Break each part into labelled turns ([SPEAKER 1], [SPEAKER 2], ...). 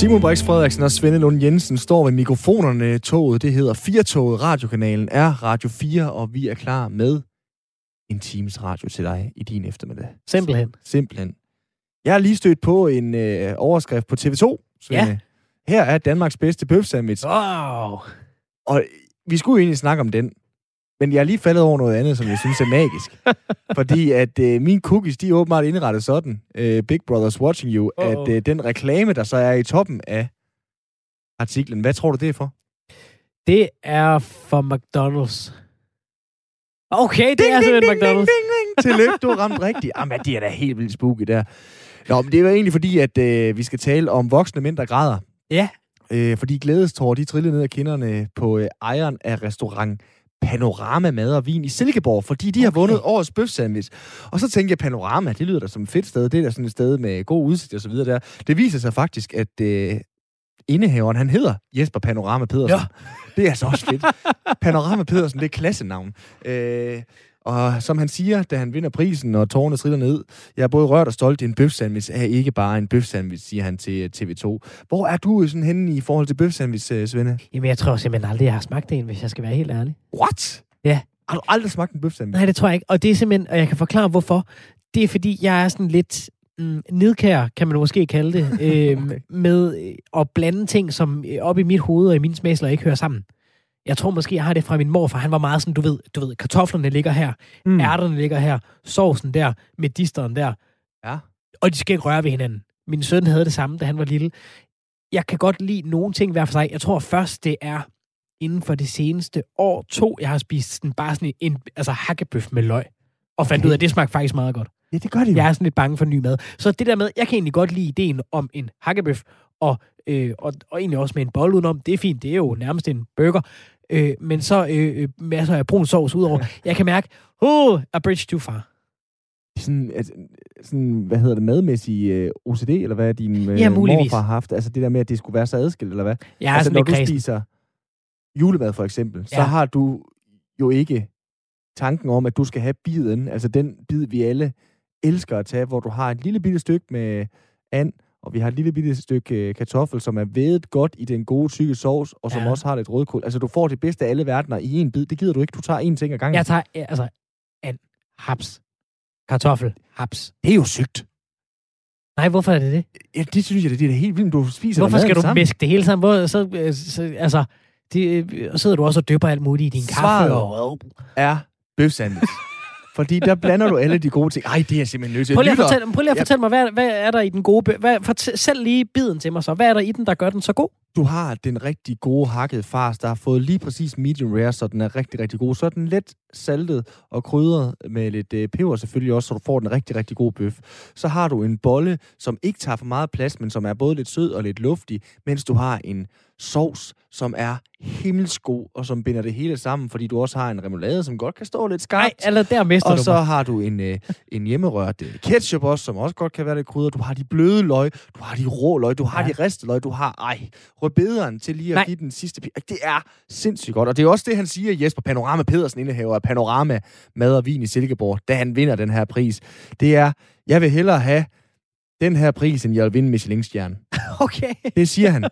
[SPEAKER 1] Simon Brix Frederiksen og Svende Lund Jensen står ved mikrofonerne. Toget, det hedder Firtoget. Radiokanalen er Radio 4, og vi er klar med en times radio til dig i din eftermiddag.
[SPEAKER 2] Simpelthen.
[SPEAKER 1] Simpelthen. Jeg har lige stødt på en øh, overskrift på TV2, Svende.
[SPEAKER 2] Ja.
[SPEAKER 1] Her er Danmarks bedste bøf sandwich.
[SPEAKER 2] Wow.
[SPEAKER 1] Og vi skulle jo egentlig snakke om den. Men jeg er lige faldet over noget andet, som jeg synes er magisk. Fordi at øh, mine cookies, de er åbenbart indrettet sådan, øh, Big Brother's Watching You,
[SPEAKER 2] Uh-oh.
[SPEAKER 1] at øh, den reklame, der så er i toppen af artiklen, hvad tror du det er for?
[SPEAKER 2] Det er for McDonald's. Okay, det er simpelthen McDonald's.
[SPEAKER 1] Ding, ding. Tillykke, du har ramt rigtigt. Jamen, det er da helt vildt spooky der. Nå, men det er jo egentlig fordi, at øh, vi skal tale om voksne mænd, der græder.
[SPEAKER 2] Ja.
[SPEAKER 1] Øh, fordi glædestår, de trillede ned af kinderne på øh, ejeren af restaurant Panorama Mad og Vin i Silkeborg, fordi de okay. har vundet årets bøf sandwich. Og så tænkte jeg, Panorama, det lyder da som et fedt sted. Det er da sådan et sted med god udsigt og så videre der. Det viser sig faktisk, at øh, indehaveren, han hedder Jesper Panorama Pedersen.
[SPEAKER 2] Ja.
[SPEAKER 1] Det er altså også fedt. Panorama Pedersen, det er klassenavn. Øh, og som han siger, da han vinder prisen, og tårerne triller ned, jeg er både rørt og stolt, en bøf sandwich er ikke bare en bøf sandwich, siger han til TV2. Hvor er du sådan henne i forhold til bøf sandwich, øh, Svende?
[SPEAKER 2] Jamen, jeg tror simpelthen aldrig, jeg har smagt en, hvis jeg skal være helt ærlig.
[SPEAKER 1] What?
[SPEAKER 2] Ja.
[SPEAKER 1] Har du aldrig smagt en bøf sandwich?
[SPEAKER 2] Nej, det tror jeg ikke. Og det er simpelthen, og jeg kan forklare, hvorfor. Det er, fordi jeg er sådan lidt mm, nedkær, kan man måske kalde det, øh,
[SPEAKER 1] Okay.
[SPEAKER 2] med øh, at blande ting, som øh, op i mit hoved og i min smagsler ikke hører sammen. Jeg tror måske, jeg har det fra min morfar. Han var meget sådan, du ved, du ved kartoflerne ligger her,
[SPEAKER 1] Mm.
[SPEAKER 2] ærterne ligger her, sovsen der, medisteren der,
[SPEAKER 1] Ja.
[SPEAKER 2] og de skal ikke røre ved hinanden. Min søn havde det samme, da han var lille. Jeg kan godt lide nogle ting hver for sig. Jeg tror først, det er inden for det seneste år, to, jeg har spist sådan, bare sådan en altså hakkebøf med løg. Og fandt
[SPEAKER 1] Okay.
[SPEAKER 2] ud af, at det smagte faktisk meget godt.
[SPEAKER 1] Ja, det gør det jo.
[SPEAKER 2] Jeg er sådan lidt bange for ny mad. Så det der med, jeg kan egentlig godt lide ideen om en hakkebøf, og, øh, og, og egentlig også med en bolle udenom. Det er fint, det er jo nærmest en burger. Øh, men så øh, øh, masser af brun sovs udover. Jeg kan mærke, oh, a bridge too far.
[SPEAKER 1] Sådan, altså, sådan, hvad hedder det, madmæssig øh, OCD, eller hvad din øh,
[SPEAKER 2] Ja, muligvis.
[SPEAKER 1] morfar har haft? Altså det der med, at det skulle være så adskilt, eller hvad?
[SPEAKER 2] Er
[SPEAKER 1] altså, når du
[SPEAKER 2] kredsen.
[SPEAKER 1] spiser julemad for eksempel, så
[SPEAKER 2] Ja.
[SPEAKER 1] har du jo ikke tanken om, at du skal have biden, altså den bid, vi alle elsker at tage, hvor du har et lille bitte stykke med and, og vi har et lille bitte stykke øh, kartoffel, som er vædet godt i den gode tykke sovs, og som
[SPEAKER 2] Ja.
[SPEAKER 1] også har lidt rødkål. Altså, du får det bedste af alle verdener i en bid. Det gider du ikke. Du tager en ting ad gangen.
[SPEAKER 2] Jeg tager, altså, and, haps, kartoffel, haps.
[SPEAKER 1] Det er jo sygt.
[SPEAKER 2] Nej, hvorfor er det det?
[SPEAKER 1] Ja, det synes jeg, det er helt vildt. Du spiser
[SPEAKER 2] Hvorfor skal du
[SPEAKER 1] sammen.
[SPEAKER 2] mæske det hele sammen? Hvor, så, øh, så, altså, det, øh, så sidder du også og dypper alt muligt i din
[SPEAKER 1] Svaret.
[SPEAKER 2] kaffe. Og,
[SPEAKER 1] er bøf sandwich. Fordi der blander du alle de gode ting. Ej, det er jeg simpelthen nødt til.
[SPEAKER 2] prøv lige at fortælle, prøv lige at fortælle mig, hvad, hvad er der i den gode? Hvad, fortæl, selv lige biden til mig så. Hvad er der i den, der gør den så god?
[SPEAKER 1] Du har den rigtig gode hakkede fars, der har fået lige præcis medium rare, så den er rigtig, rigtig god. Så er den let saltet og krydret med lidt øh, peber selvfølgelig også, så du får den rigtig, rigtig god bøf. Så har du en bolle, som ikke tager for meget plads, men som er både lidt sød og lidt luftig, mens du har en sovs, som er himmelsgod, og som binder det hele sammen, fordi du også har en remoulade, som godt kan stå lidt
[SPEAKER 2] Nej,
[SPEAKER 1] skarpt.
[SPEAKER 2] eller der mister
[SPEAKER 1] Og
[SPEAKER 2] du
[SPEAKER 1] så
[SPEAKER 2] mig.
[SPEAKER 1] har du en, øh, en hjemmerørt øh, ketchup også, som også godt kan være lidt krydret. Du har de bløde løg, du har de rå løg, du har
[SPEAKER 2] Ja.
[SPEAKER 1] de ristede løg, du har, ej, rødbederen til lige at
[SPEAKER 2] Nej.
[SPEAKER 1] give den sidste Det er sindssygt godt, og det er også det, han siger, Jesper Panorama Pedersen, indehaver af Panorama Mad og Vin i Silkeborg, da han vinder den her pris. Det er, jeg vil hellere have den her pris, end jeg vil vinde Michelin-stjerne.
[SPEAKER 2] Okay.
[SPEAKER 1] Det siger han.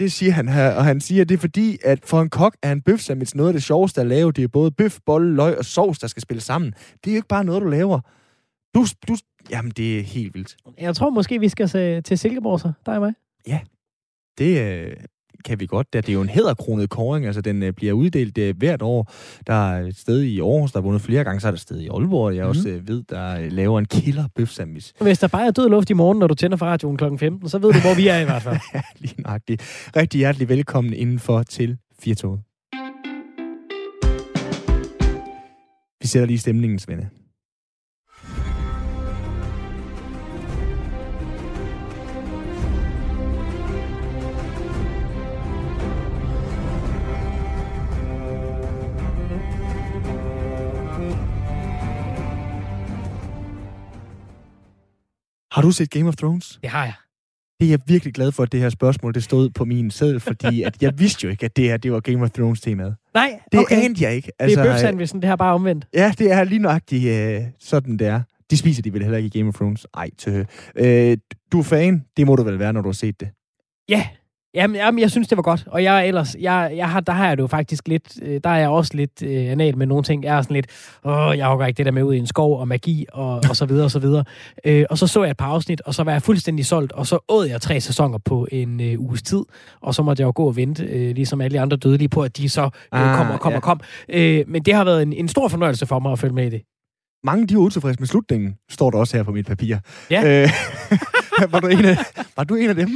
[SPEAKER 1] Det siger han her, og han siger, at det er fordi, at for en kok er en bøf sandwich noget af det sjoveste at lave. Det er både bøf, bolle, løg og sovs, der skal spille sammen. Det er jo ikke bare noget, du laver. Du, du, jamen, det er helt vildt.
[SPEAKER 2] Jeg tror måske, vi skal se, til Silkeborg så, dig og mig.
[SPEAKER 1] Det øh, kan vi godt. Det er jo en hæderkronet kåring, altså den øh, bliver uddelt øh, hvert år. Der er et sted i Aarhus, der er vundet flere gange, så er der et sted i Aalborg, jeg
[SPEAKER 2] Mhm.
[SPEAKER 1] også øh, ved, der laver en killer bøf sandwich.
[SPEAKER 2] Hvis der bare er død luft i morgen, når du tænder for radioen kl. 15, så ved du, hvor vi er i hvert fald.
[SPEAKER 1] Ja, lige nøjagtigt. Rigtig hjertelig velkommen indenfor til Firtoget. Vi sætter lige stemningen, Svende. Har du set Game of Thrones?
[SPEAKER 2] Det har jeg.
[SPEAKER 1] Det er jeg virkelig glad for, at det her spørgsmål det stod på min seddel, fordi at jeg vidste jo ikke, at det her det var Game of Thrones-temaet.
[SPEAKER 2] Nej,
[SPEAKER 1] Det
[SPEAKER 2] okay.
[SPEAKER 1] anede jeg ikke.
[SPEAKER 2] det er bøfsandwichen, det her bare omvendt.
[SPEAKER 1] Ja, det er lige nøjagtigt øh, sådan, det er. De spiser de vel heller ikke i Game of Thrones. Ej, tø. Øh, du er fan, det må du vel være, når du har set det.
[SPEAKER 2] Ja, Jamen, jamen, jeg synes, det var godt. Og jeg ellers, jeg, jeg har, der har jeg det jo faktisk lidt, øh, der er jeg også lidt øh, anal med nogle ting. Jeg er sådan lidt, åh, jeg overgår ikke det der med ud i en skov og magi og, og så videre og så videre. Øh, og så så jeg et par afsnit, og så var jeg fuldstændig solgt, og så åd jeg tre sæsoner på en øh, uges tid, og så måtte jeg jo gå og vente, øh, ligesom alle andre dødelige, på at de så øh, ah, kommer og kommer ja. og kom. Øh, men det har været en, en stor fornøjelse for mig at følge med i det.
[SPEAKER 1] Mange de er utilfredse med slutningen, står der også her på mit papir.
[SPEAKER 2] Ja. Øh,
[SPEAKER 1] var, du en af, var du en af dem?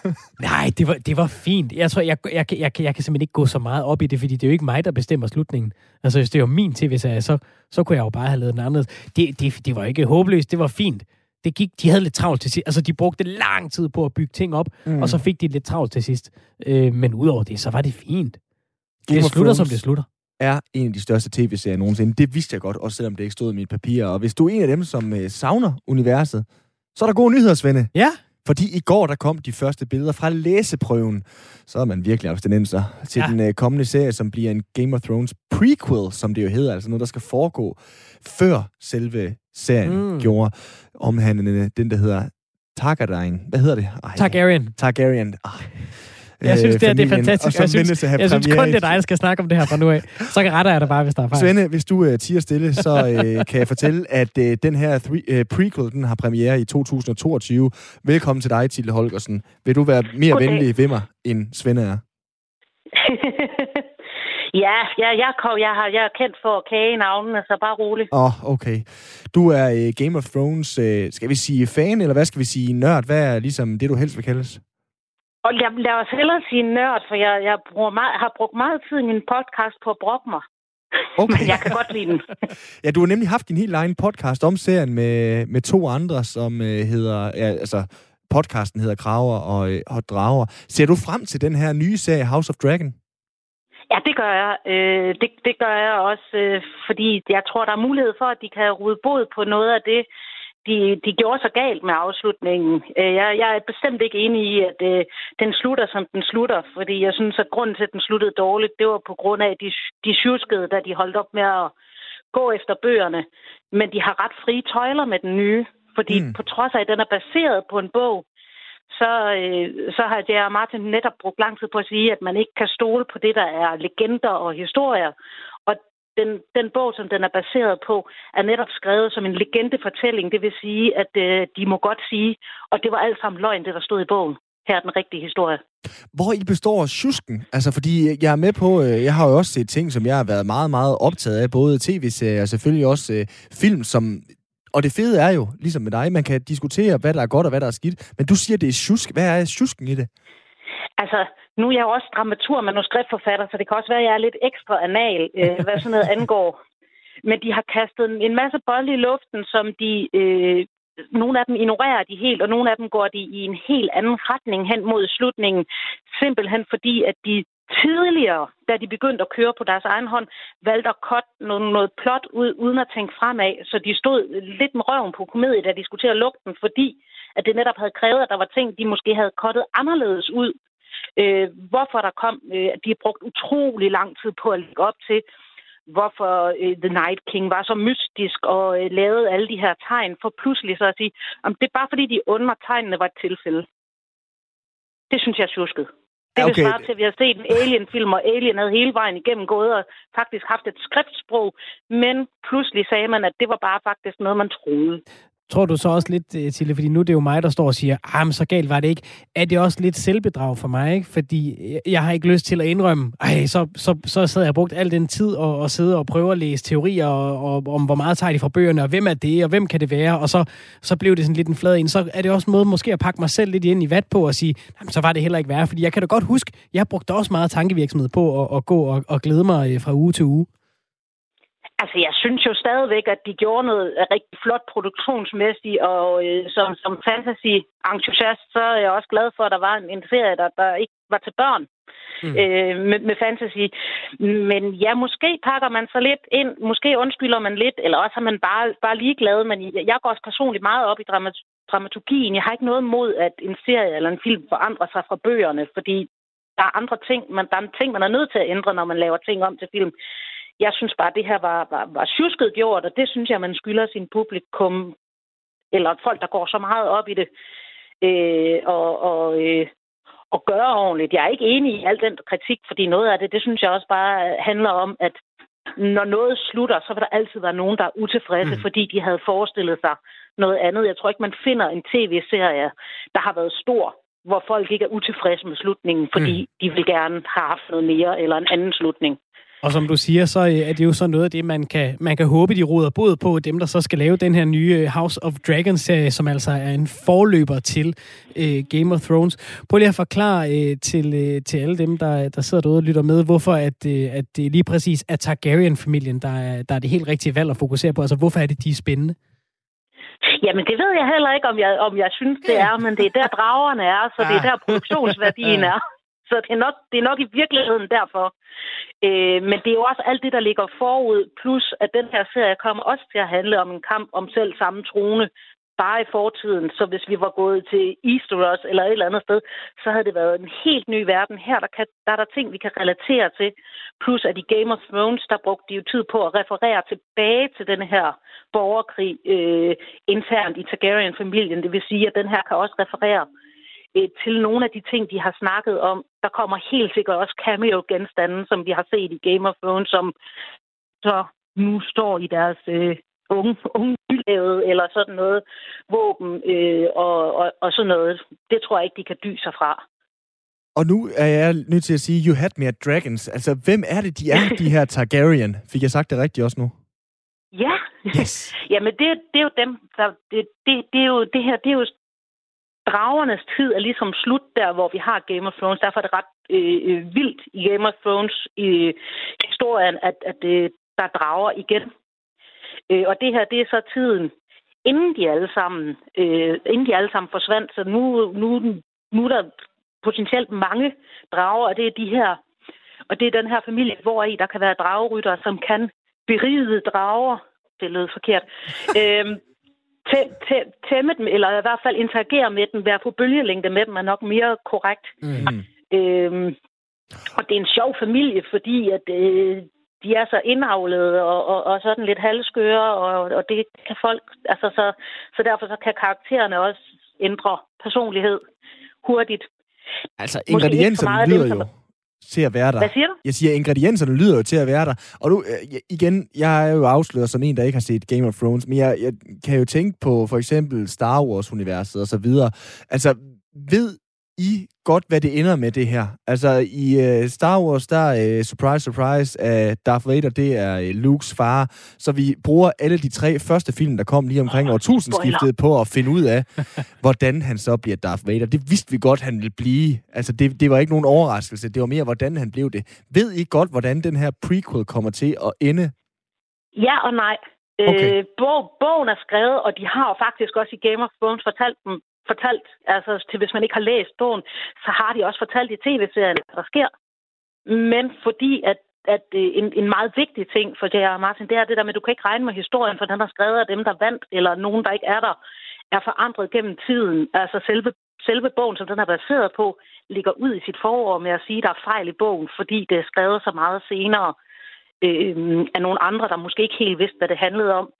[SPEAKER 2] Nej, det var, det var fint. Jeg tror, jeg, jeg, jeg, jeg, jeg kan simpelthen ikke gå så meget op i det, fordi det er jo ikke mig, der bestemmer slutningen. Altså, hvis det var min tv-serie, så, så kunne jeg jo bare have lavet den anden. Det, det, det var ikke håbløst, det var fint. Det gik, de havde lidt travlt til sidst. Altså, de brugte lang tid på at bygge ting op, mm. og så fik de lidt travlt til sidst. Øh, men udover det, så var det fint. Game det slutter, som det slutter
[SPEAKER 1] er en af de største tv-serier nogensinde. Det vidste jeg godt, også selvom det ikke stod i mit papir. Og hvis du er en af dem, som øh, savner universet, så er der gode nyheder, Svende.
[SPEAKER 2] Ja.
[SPEAKER 1] Fordi i går, der kom de første billeder fra læseprøven. Så er man virkelig abstinenser til ja. den øh, kommende serie, som bliver en Game of Thrones prequel, som det jo hedder. Altså noget, der skal foregå før selve serien mm. gjorde. Omhandlende den, der hedder Targaryen. Hvad hedder det?
[SPEAKER 2] Ej, Targaryen.
[SPEAKER 1] Targaryen. Ej.
[SPEAKER 2] Jeg synes, det er, det er fantastisk. Jeg synes, jeg synes kun, det er dig, der skal snakke om det her fra nu af. Så kan retter jeg dig bare, hvis der er fejl.
[SPEAKER 1] Svende, hvis du uh, tiger stille, så uh, kan jeg fortælle, at uh, den her three, uh, prequel, den har premiere i 2022. Velkommen til dig, Tilde Holgersen. Vil du være mere okay. venlig ved mig, end Svende er?
[SPEAKER 3] Ja, ja jeg, kom, jeg, har, jeg er kendt for kage i navnene, så bare rolig.
[SPEAKER 1] Åh, oh, okay. Du er uh, Game of Thrones, uh, skal vi sige fan, eller hvad skal vi sige, nørd? Hvad er ligesom det, du helst vil kaldes?
[SPEAKER 3] Og lad, lad os hellere sige nørd, for jeg, jeg bruger meget, har brugt meget tid i min podcast på at brokke mig. Okay. Men jeg kan godt lide den.
[SPEAKER 1] ja, du har nemlig haft din helt egen podcast om serien med, med to andre, som øh, hedder... Ja, altså, podcasten hedder Kraver og, øh, og Drager. Ser du frem til den her nye serie, House of Dragon?
[SPEAKER 3] Ja, det gør jeg. Øh, det, det gør jeg også, øh, fordi jeg tror, der er mulighed for, at de kan rydde bod på noget af det, de, de gjorde så galt med afslutningen. Øh, jeg, jeg er bestemt ikke enig i, at øh, den slutter, som den slutter, fordi jeg synes, at grunden til, at den sluttede dårligt, det var på grund af, at de, de sjuskede, da de holdt op med at gå efter bøgerne. Men de har ret frie tøjler med den nye, fordi mm. på trods af, at den er baseret på en bog, så, øh, så har J.R. Martin netop brugt lang tid på at sige, at man ikke kan stole på det, der er legender og historier den, den bog, som den er baseret på, er netop skrevet som en legendefortælling. Det vil sige, at øh, de må godt sige, og det var alt sammen løgn, det der stod i bogen. Her er den rigtige historie.
[SPEAKER 1] Hvor I består sjusken? Altså, fordi jeg er med på, øh, jeg har jo også set ting, som jeg har været meget, meget optaget af, både tv-serier og selvfølgelig også øh, film, som og det fede er jo, ligesom med dig, man kan diskutere, hvad der er godt og hvad der er skidt. Men du siger, det er sjusk. Hvad er sjusken i det?
[SPEAKER 3] Altså, nu er jeg jo også dramatur manuskriptforfatter, så det kan også være, at jeg er lidt ekstra anal, øh, hvad sådan noget angår. Men de har kastet en masse bolde i luften, som de... Øh, nogle af dem ignorerer de helt, og nogle af dem går de i en helt anden retning hen mod slutningen. Simpelthen fordi, at de tidligere, da de begyndte at køre på deres egen hånd, valgte at cut noget, noget plot ud, uden at tænke fremad. Så de stod lidt med røven på komedie, da de skulle til at lukke den, fordi at det netop havde krævet, at der var ting, de måske havde kottet anderledes ud, øh, hvorfor der kom, øh, de har brugt utrolig lang tid på at lægge op til, hvorfor øh, The Night King var så mystisk og øh, lavede alle de her tegn, for pludselig så at sige, om det er bare fordi de under tegnene var et tilfælde. Det synes jeg er tjusket. Det vil okay. svare til, at vi har set en Alien-film, og Alien havde hele vejen igennem gået og faktisk haft et skriftsprog, men pludselig sagde man, at det var bare faktisk noget, man troede.
[SPEAKER 2] Tror du så også lidt, øh, Tille, fordi nu det er jo mig, der står og siger, ah, men så galt var det ikke. Er det også lidt selvbedrag for mig, ikke? Fordi jeg har ikke lyst til at indrømme, ej, så, så, så sad jeg og brugt al den tid og, og sidde og prøve at læse teorier og, og, om, hvor meget tager de fra bøgerne, og hvem er det, og hvem kan det være, og så, så blev det sådan lidt en flad ind. Så er det også en måde måske at pakke mig selv lidt ind i vat på og sige, jamen, så var det heller ikke værd, fordi jeg kan da godt huske, jeg brugte også meget tankevirksomhed på at, at gå og, og glæde mig øh, fra uge til uge.
[SPEAKER 3] Altså, jeg synes jo stadigvæk, at de gjorde noget rigtig flot produktionsmæssigt, og øh, som, som fantasy-entusiast, så er jeg også glad for, at der var en, en serie, der, der ikke var til børn mm. øh, med, med fantasy. Men ja, måske pakker man så lidt ind, måske undskylder man lidt, eller også er man bare, bare ligeglad, men jeg går også personligt meget op i dramat dramaturgien. Jeg har ikke noget mod, at en serie eller en film forandrer sig fra bøgerne, fordi der er andre ting, man, der er ting, man er nødt til at ændre, når man laver ting om til film. Jeg synes bare, at det her var, var, var tjusket gjort, og det synes jeg, man skylder sin publikum, eller folk, der går så meget op i det. Øh, og, og, øh, at gøre ordentligt. Jeg er ikke enig i al den kritik, fordi noget af det, det synes jeg også bare handler om, at når noget slutter, så vil der altid være nogen, der er utilfredse, mm. fordi de havde forestillet sig noget andet. Jeg tror ikke, man finder en tv-serie, der har været stor, hvor folk ikke er utilfredse med slutningen, fordi mm. de vil gerne have haft noget mere eller en anden slutning.
[SPEAKER 2] Og som du siger, så øh, er det jo så noget af det, man kan, man kan håbe, de råder bod på, dem der så skal lave den her nye øh, House of Dragons-serie, som altså er en forløber til uh, Game of Thrones. Prøv lige at forklare uh, til, uh, til alle dem, der, der sidder derude og lytter med, hvorfor at, uh, at det lige præcis er Targaryen-familien, der er, der er det helt rigtige valg at fokusere på. Altså, hvorfor er det, de er spændende?
[SPEAKER 3] Jamen, det ved jeg heller ikke, om jeg, om jeg synes, det er, men det er der dragerne er, så det er der produktionsværdien er. Så det er nok, det er nok i virkeligheden derfor. Øh, men det er jo også alt det, der ligger forud, plus at den her serie kommer også til at handle om en kamp om selv samme trone, bare i fortiden. Så hvis vi var gået til Easteros eller et eller andet sted, så havde det været en helt ny verden. Her der, kan, der er der ting, vi kan relatere til. Plus at i Game of Thrones, der brugte de jo tid på at referere tilbage til den her borgerkrig øh, internt i Targaryen-familien. Det vil sige, at den her kan også referere øh, til nogle af de ting, de har snakket om. Der kommer helt sikkert også cameo-genstande, som vi har set i Game of Thrones, som så nu står i deres øh, unge, unge nylavet eller sådan noget våben øh, og, og, og sådan noget. Det tror jeg ikke, de kan dy sig fra.
[SPEAKER 1] Og nu er jeg nødt til at sige, you had me at dragons. Altså, hvem er det, de er, de her Targaryen? Fik jeg sagt det rigtigt også nu?
[SPEAKER 3] Ja. Yes. Jamen, det, det er jo dem, der, det, det, det, er jo, det her, det er jo dragernes tid er ligesom slut der, hvor vi har Game of Thrones. Derfor er det ret øh, øh vildt i Game of Thrones i historien, at, at øh, der er drager igen. Øh, og det her, det er så tiden, inden de alle sammen, øh, inden de alle sammen forsvandt. Så nu, nu, nu er der potentielt mange drager, og det er de her, og det er den her familie, hvor i der kan være dragerytter, som kan beride drager. Det lød forkert. øh, tæmme dem, eller i hvert fald interagere med dem, være på bølgelængde med dem, er nok mere korrekt. Mm. Øhm, og det er en sjov familie, fordi at, øh, de er så indavlede og, og, og sådan lidt halvskøre, og, og det kan folk, altså så, så derfor så kan karaktererne også ændre personlighed hurtigt.
[SPEAKER 1] Altså ingredienserne lyder jo til at være der.
[SPEAKER 3] Hvad siger du?
[SPEAKER 1] Jeg siger, ingredienserne lyder jo til at være der. Og nu, øh, igen, jeg er jo afsløret som en, der ikke har set Game of Thrones, men jeg, jeg kan jo tænke på for eksempel Star Wars-universet og så videre. Altså, ved I godt, hvad det ender med det her? Altså, i uh, Star Wars, der er uh, surprise, surprise, uh, Darth Vader, det er uh, Lukes far. Så vi bruger alle de tre første film, der kom lige omkring oh, årtusindskiftet, på at finde ud af, hvordan han så bliver Darth Vader. Det vidste vi godt, han ville blive. Altså, det, det var ikke nogen overraskelse. Det var mere, hvordan han blev det. Ved I godt, hvordan den her prequel kommer til at ende?
[SPEAKER 3] Ja og nej. Okay. Øh, bog, bogen er skrevet, og de har faktisk også i Game of Thrones fortalt dem, fortalt, altså til hvis man ikke har læst bogen, så har de også fortalt i tv-serien, hvad der sker. Men fordi at at en, en meget vigtig ting for J.R. Martin, det er det der med, at du kan ikke regne med historien, for den er skrevet af dem, der vandt, eller nogen, der ikke er der, er forandret gennem tiden. Altså selve, selve bogen, som den er baseret på, ligger ud i sit forår med at sige, at der er fejl i bogen, fordi det er skrevet så meget senere øh, af nogle andre, der måske ikke helt vidste, hvad det handlede om.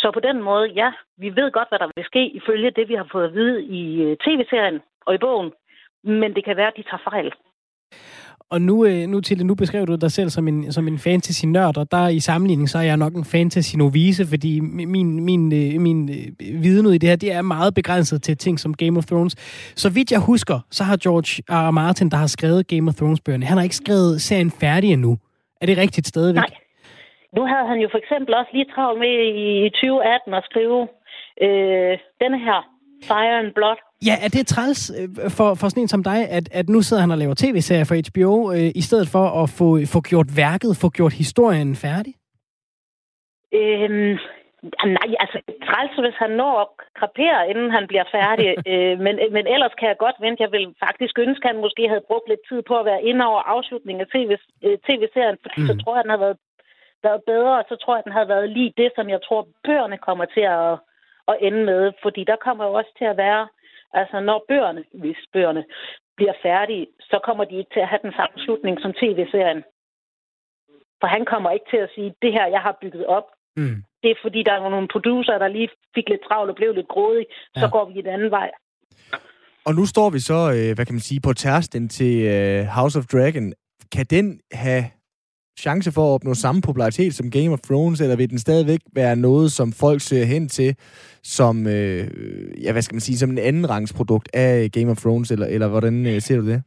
[SPEAKER 3] Så på den måde, ja, vi ved godt, hvad der vil ske ifølge det, vi har fået at vide i øh, tv-serien og i bogen. Men det kan være, at de tager fejl.
[SPEAKER 2] Og nu, øh, nu til nu beskrev du dig selv som en, som en fantasy-nørd, og der i sammenligning, så er jeg nok en fantasy-novise, fordi min, min, øh, min viden ud i det her, det er meget begrænset til ting som Game of Thrones. Så vidt jeg husker, så har George R. Martin, der har skrevet Game of Thrones-bøgerne, han har ikke skrevet serien færdig endnu. Er det rigtigt stadigvæk?
[SPEAKER 3] Nej. Nu havde han jo for eksempel også lige travlt med i 2018 at skrive øh, denne her, Fire and Blood.
[SPEAKER 2] Ja, er det træls øh, for, for sådan en som dig, at, at nu sidder han og laver tv-serier for HBO, øh, i stedet for at få, få gjort værket, få gjort historien færdig?
[SPEAKER 3] Øhm, nej, altså træls, hvis han når at krapere, inden han bliver færdig. øh, men, men ellers kan jeg godt vente. Jeg vil faktisk ønske, at han måske havde brugt lidt tid på at være inde over afslutningen af TV, øh, tv-serien, fordi mm. så tror jeg, han havde været været bedre, så tror jeg, den havde været lige det, som jeg tror, bøgerne kommer til at, at ende med. Fordi der kommer jo også til at være, altså når bøgerne, hvis bøgerne bliver færdige, så kommer de ikke til at have den samme slutning som tv-serien. For han kommer ikke til at sige, det her, jeg har bygget op, mm. det er fordi, der var nogle producer, der lige fik lidt travlt og blev lidt grådige, så ja. går vi den anden vej.
[SPEAKER 1] Og nu står vi så, øh, hvad kan man sige, på tærsten til øh, House of Dragon. Kan den have chance for at opnå samme popularitet som Game of Thrones, eller vil den stadigvæk være noget, som folk ser hen til, som, øh, ja, hvad skal man sige, som en anden rangsprodukt af Game of Thrones, eller, eller hvordan øh, ser du det?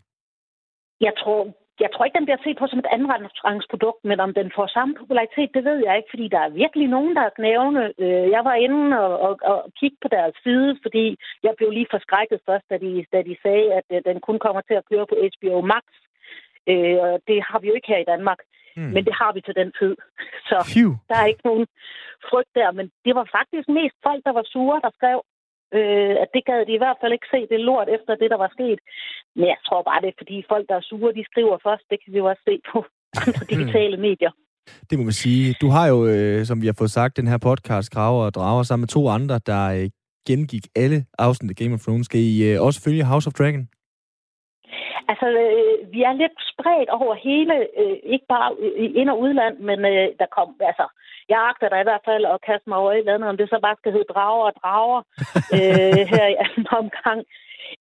[SPEAKER 3] Jeg tror, jeg tror ikke, den bliver set på som et andenrangsprodukt, men om den får samme popularitet, det ved jeg ikke, fordi der er virkelig nogen, der er knævne. Øh, jeg var inde og, og, og kigge på deres side, fordi jeg blev lige forskrækket først, da de, da de sagde, at øh, den kun kommer til at køre på HBO Max. Øh, og det har vi jo ikke her i Danmark. Mm. Men det har vi til den tid. Så
[SPEAKER 1] Phew.
[SPEAKER 3] der er ikke nogen frygt der. Men det var faktisk mest folk, der var sure, der skrev, øh, at det gad de i hvert fald ikke se det lort efter det, der var sket. Men jeg tror bare, det er fordi folk, der er sure, de skriver først. Det kan vi jo også se på andre digitale medier.
[SPEAKER 1] Det må man sige. Du har jo, øh, som vi har fået sagt, den her podcast, Graver og Drager, sammen med to andre, der øh, gennemgik alle afsnit af Game of Thrones. Skal I øh, også følge House of Dragon?
[SPEAKER 3] Altså, øh, vi er lidt spredt over hele, øh, ikke bare ind- og udland, men øh, der kom, altså, jeg agter der i hvert fald at kaste mig over et eller andet, om det så bare skal hedde drager og drager øh, her i anden omgang.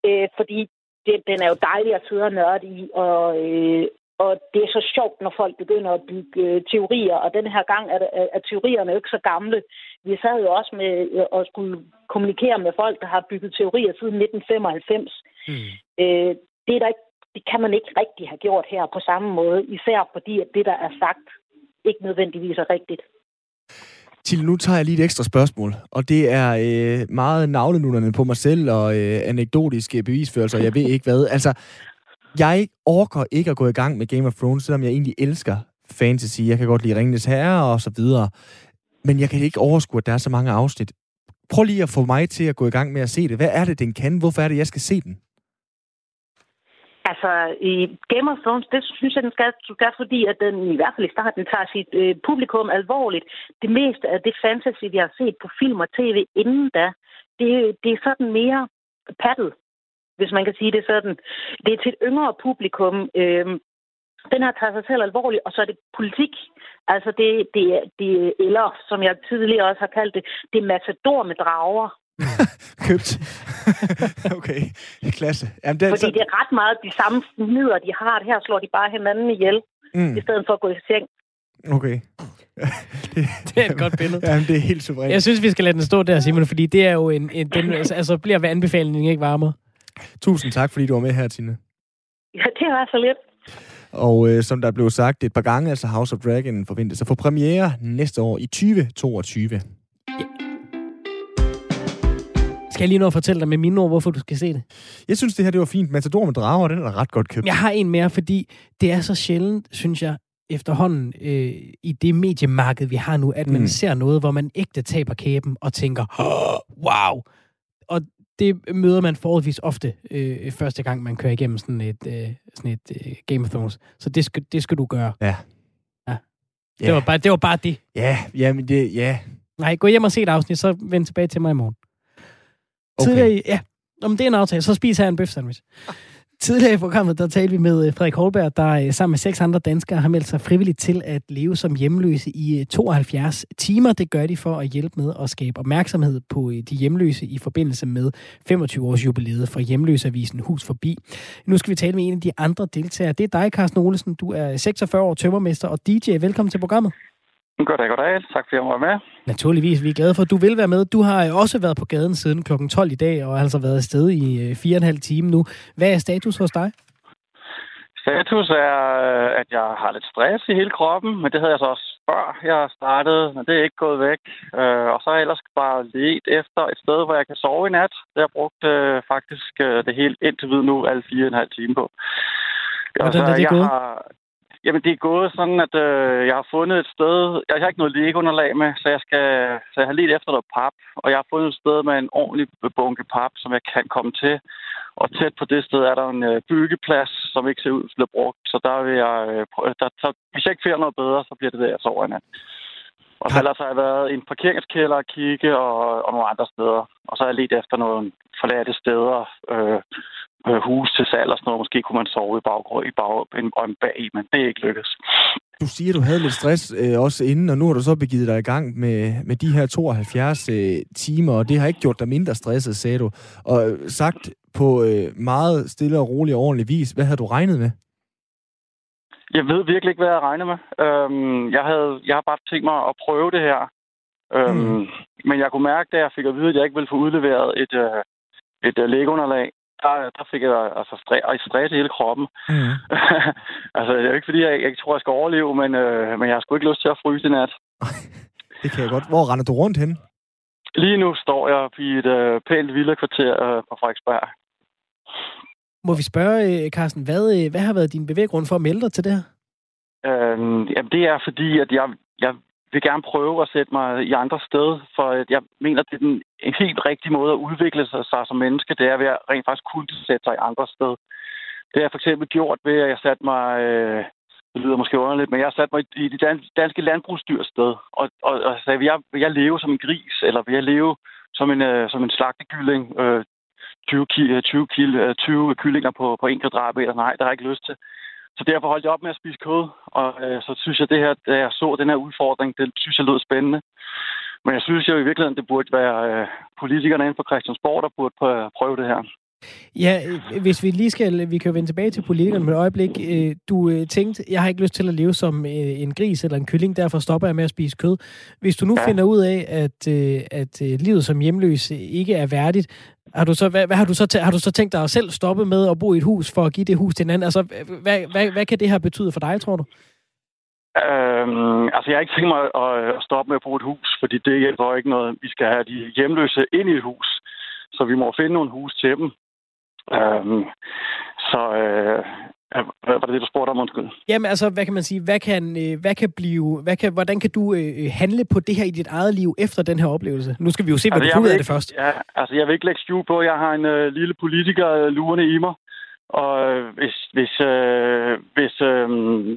[SPEAKER 3] Øh, fordi det, den er jo dejlig at sidde og nørde i, og, øh, og det er så sjovt, når folk begynder at bygge øh, teorier, og den her gang er, er, er teorierne jo ikke så gamle. Vi sad jo også med øh, at skulle kommunikere med folk, der har bygget teorier siden 1995. Mm. Øh, det er der ikke det kan man ikke rigtig have gjort her på samme måde, især fordi at det, der er sagt, ikke nødvendigvis er rigtigt.
[SPEAKER 1] Til nu tager jeg lige et ekstra spørgsmål, og det er øh, meget navlenunderne på mig selv og øh, anekdotiske bevisførelser, jeg ved ikke hvad. Altså, jeg orker ikke at gå i gang med Game of Thrones, selvom jeg egentlig elsker fantasy. Jeg kan godt lide Ringenes Herre og så videre. Men jeg kan ikke overskue, at der er så mange afsnit. Prøv lige at få mig til at gå i gang med at se det. Hvad er det, den kan? Hvorfor er det, jeg skal se den?
[SPEAKER 3] Altså, i Game of Thrones, det synes jeg, den skal, skal fordi at den i hvert fald i starten tager sit øh, publikum alvorligt. Det meste af det fantasy, vi har set på film og tv inden da, det, det er sådan mere paddle, hvis man kan sige det sådan. Det er til et yngre publikum. Øh, den her tager sig selv alvorligt, og så er det politik. Altså, det, det, det eller som jeg tidligere også har kaldt det, det er matador med drager.
[SPEAKER 1] Købt. okay, klasse.
[SPEAKER 3] Jamen, det er Fordi så... det er ret meget de samme midler, de har. Her slår de bare hinanden ihjel, mm. i stedet for at gå i seng.
[SPEAKER 1] Okay.
[SPEAKER 2] det, det er et godt billede.
[SPEAKER 1] Jamen, det er helt suverænt.
[SPEAKER 2] Jeg synes, vi skal lade den stå der, Simon, fordi det er jo en... en den, altså, altså, bliver ved anbefalingen ikke varmere.
[SPEAKER 1] Tusind tak, fordi du var med her, Tine.
[SPEAKER 3] Ja, det var så lidt.
[SPEAKER 1] Og øh, som der blev sagt et par gange, altså House of Dragon forventes at få premiere næste år i 2022.
[SPEAKER 2] Skal jeg lige nå at fortælle dig med mine ord, hvorfor du skal se det?
[SPEAKER 1] Jeg synes, det her det var fint. Matador med drager, den er ret godt købt.
[SPEAKER 2] Jeg har en mere, fordi det er så sjældent, synes jeg, efterhånden øh, i det mediemarked, vi har nu, at man mm. ser noget, hvor man ægte taber kæben og tænker, oh, wow! Og det møder man forholdsvis ofte øh, første gang, man kører igennem sådan et, øh, sådan et øh, Game of Thrones. Så det skal, det skal du gøre.
[SPEAKER 1] Ja.
[SPEAKER 2] ja. Det, ja. Var bare, det var bare det.
[SPEAKER 1] Ja, jamen det, ja.
[SPEAKER 2] Nej, gå hjem og se et afsnit, så vend tilbage til mig i morgen. Okay. Tidligere, ja, om det er en aftale, så spiser jeg en bøf sandwich. Tidligere i programmet, der talte vi med øh, Frederik Holberg, der øh, sammen med seks andre danskere har meldt sig frivilligt til at leve som hjemløse i 72 øh, timer. Det gør de for at hjælpe med at skabe opmærksomhed på de hjemløse i forbindelse med 25-års jubilæet for hjemløsavisen Hus Forbi. Nu skal vi tale med en af de andre deltagere. Det er dig, Carsten Olesen. Du er 46 år tømmermester og DJ. Velkommen til programmet.
[SPEAKER 4] Goddag, goddag. Tak fordi jeg var med.
[SPEAKER 2] Naturligvis, vi er glade for, at du vil være med. Du har også været på gaden siden kl. 12 i dag, og har altså været afsted i 4,5 øh, time nu. Hvad er status hos dig?
[SPEAKER 4] Status er, øh, at jeg har lidt stress i hele kroppen, men det havde jeg så også før jeg startede, men det er ikke gået væk. Øh, og så har jeg ellers bare let efter et sted, hvor jeg kan sove i nat. Det har jeg brugt faktisk det helt indtil videre nu, alle 4,5 timer på.
[SPEAKER 2] Hvordan er det
[SPEAKER 4] jeg
[SPEAKER 2] gået?
[SPEAKER 4] Har, Jamen, det er gået sådan, at øh, jeg har fundet et sted... Jeg har ikke noget liggeunderlag med, så jeg, skal, så jeg har lidt efter noget pap. Og jeg har fundet et sted med en ordentlig bunke pap, som jeg kan komme til. Og tæt på det sted er der en øh, byggeplads, som ikke ser ud til at blive brugt. Så der vil jeg... Øh, der, så, hvis jeg ikke finder noget bedre, så bliver det der, jeg sover i nat. Og så ellers har jeg været i en parkeringskælder og kigge og, og nogle andre steder. Og så har jeg let efter nogle forladte steder, øh, øh, hus til salg og sådan noget. Måske kunne man sove i baggrunden i bag, en, en bag, men det er ikke lykkedes.
[SPEAKER 1] Du siger, du havde lidt stress øh, også inden, og nu har du så begivet dig i gang med, med de her 72 øh, timer, og det har ikke gjort dig mindre stresset, sagde du. Og øh, sagt på øh, meget stille og rolig og ordentlig vis, hvad havde du regnet med?
[SPEAKER 4] Jeg ved virkelig ikke, hvad jeg regner med. Øhm, jeg, havde, jeg har bare tænkt mig at prøve det her. Øhm, mm. Men jeg kunne mærke, da jeg fik at vide, at jeg ikke ville få udleveret et, øh, et øh, lægeunderlag, der, der fik jeg altså stress, stress i hele kroppen. Mm. altså, det er ikke, fordi jeg, jeg ikke tror, jeg skal overleve, men, øh, men jeg har sgu ikke lyst til at fryse i nat.
[SPEAKER 1] det kan jeg godt. Hvor render du rundt hen?
[SPEAKER 4] Lige nu står jeg i et øh, pænt villa-kvarter øh, på Frederiksberg.
[SPEAKER 2] Må vi spørge, øh, Carsten, hvad, øh, hvad har været din bevæggrund for at melde dig til det her?
[SPEAKER 4] Øhm, jamen, det er fordi, at jeg, jeg vil gerne prøve at sætte mig i andre sted, for jeg mener, det er den en helt rigtig måde at udvikle sig, sig som menneske, det er ved at rent faktisk kunne sætte sig i andre sted. Det har jeg for eksempel gjort ved, at jeg satte mig, øh, det lyder måske underligt, men jeg satte mig i det danske landbrugsdyr sted, og, og, og sagde, vil jeg, vil jeg leve som en gris, eller vil jeg leve som en, øh, som en slagtegylling, øh, 20, ki, øh, 20, kil, øh, 20 kyllinger på, på en kvadratmeter? Nej, det har jeg ikke lyst til. Så derfor holdt jeg op med at spise kød, og øh, så synes jeg, det her, da jeg så den her udfordring, det synes jeg lød spændende. Men jeg synes jo i virkeligheden, det burde være øh, politikerne inden for Christiansborg, der burde prøve det her.
[SPEAKER 2] Ja, øh, hvis vi lige skal, vi kan vende tilbage til politikerne med et øjeblik. Øh, du øh, tænkte, jeg har ikke lyst til at leve som en gris eller en kylling, derfor stopper jeg med at spise kød. Hvis du nu ja. finder ud af, at, at livet som hjemløs ikke er værdigt, har du så, hvad, hvad har, du så tæ- har du så tænkt dig at selv stoppe med at bo i et hus for at give det hus til en anden? Altså, hvad, hvad, hvad kan det her betyde for dig, tror du?
[SPEAKER 4] Øhm, altså, jeg har ikke tænkt mig at, at stoppe med at bo et hus, fordi det hjælper ikke noget. Vi skal have de hjemløse ind i et hus, så vi må finde nogle hus til dem. Øhm, så øh, var det det, du spurgte om, undskyld?
[SPEAKER 2] Jamen altså, hvad kan man sige, hvad kan, øh, hvad kan blive, hvad kan, hvordan kan du øh, handle på det her i dit eget liv efter den her oplevelse? Nu skal vi jo se, hvad altså, du får ud af det først.
[SPEAKER 4] Ja, altså jeg vil ikke lægge skjul på, jeg har en øh, lille politiker øh, lurende i mig. Og øh, hvis, hvis, øh, hvis, øh,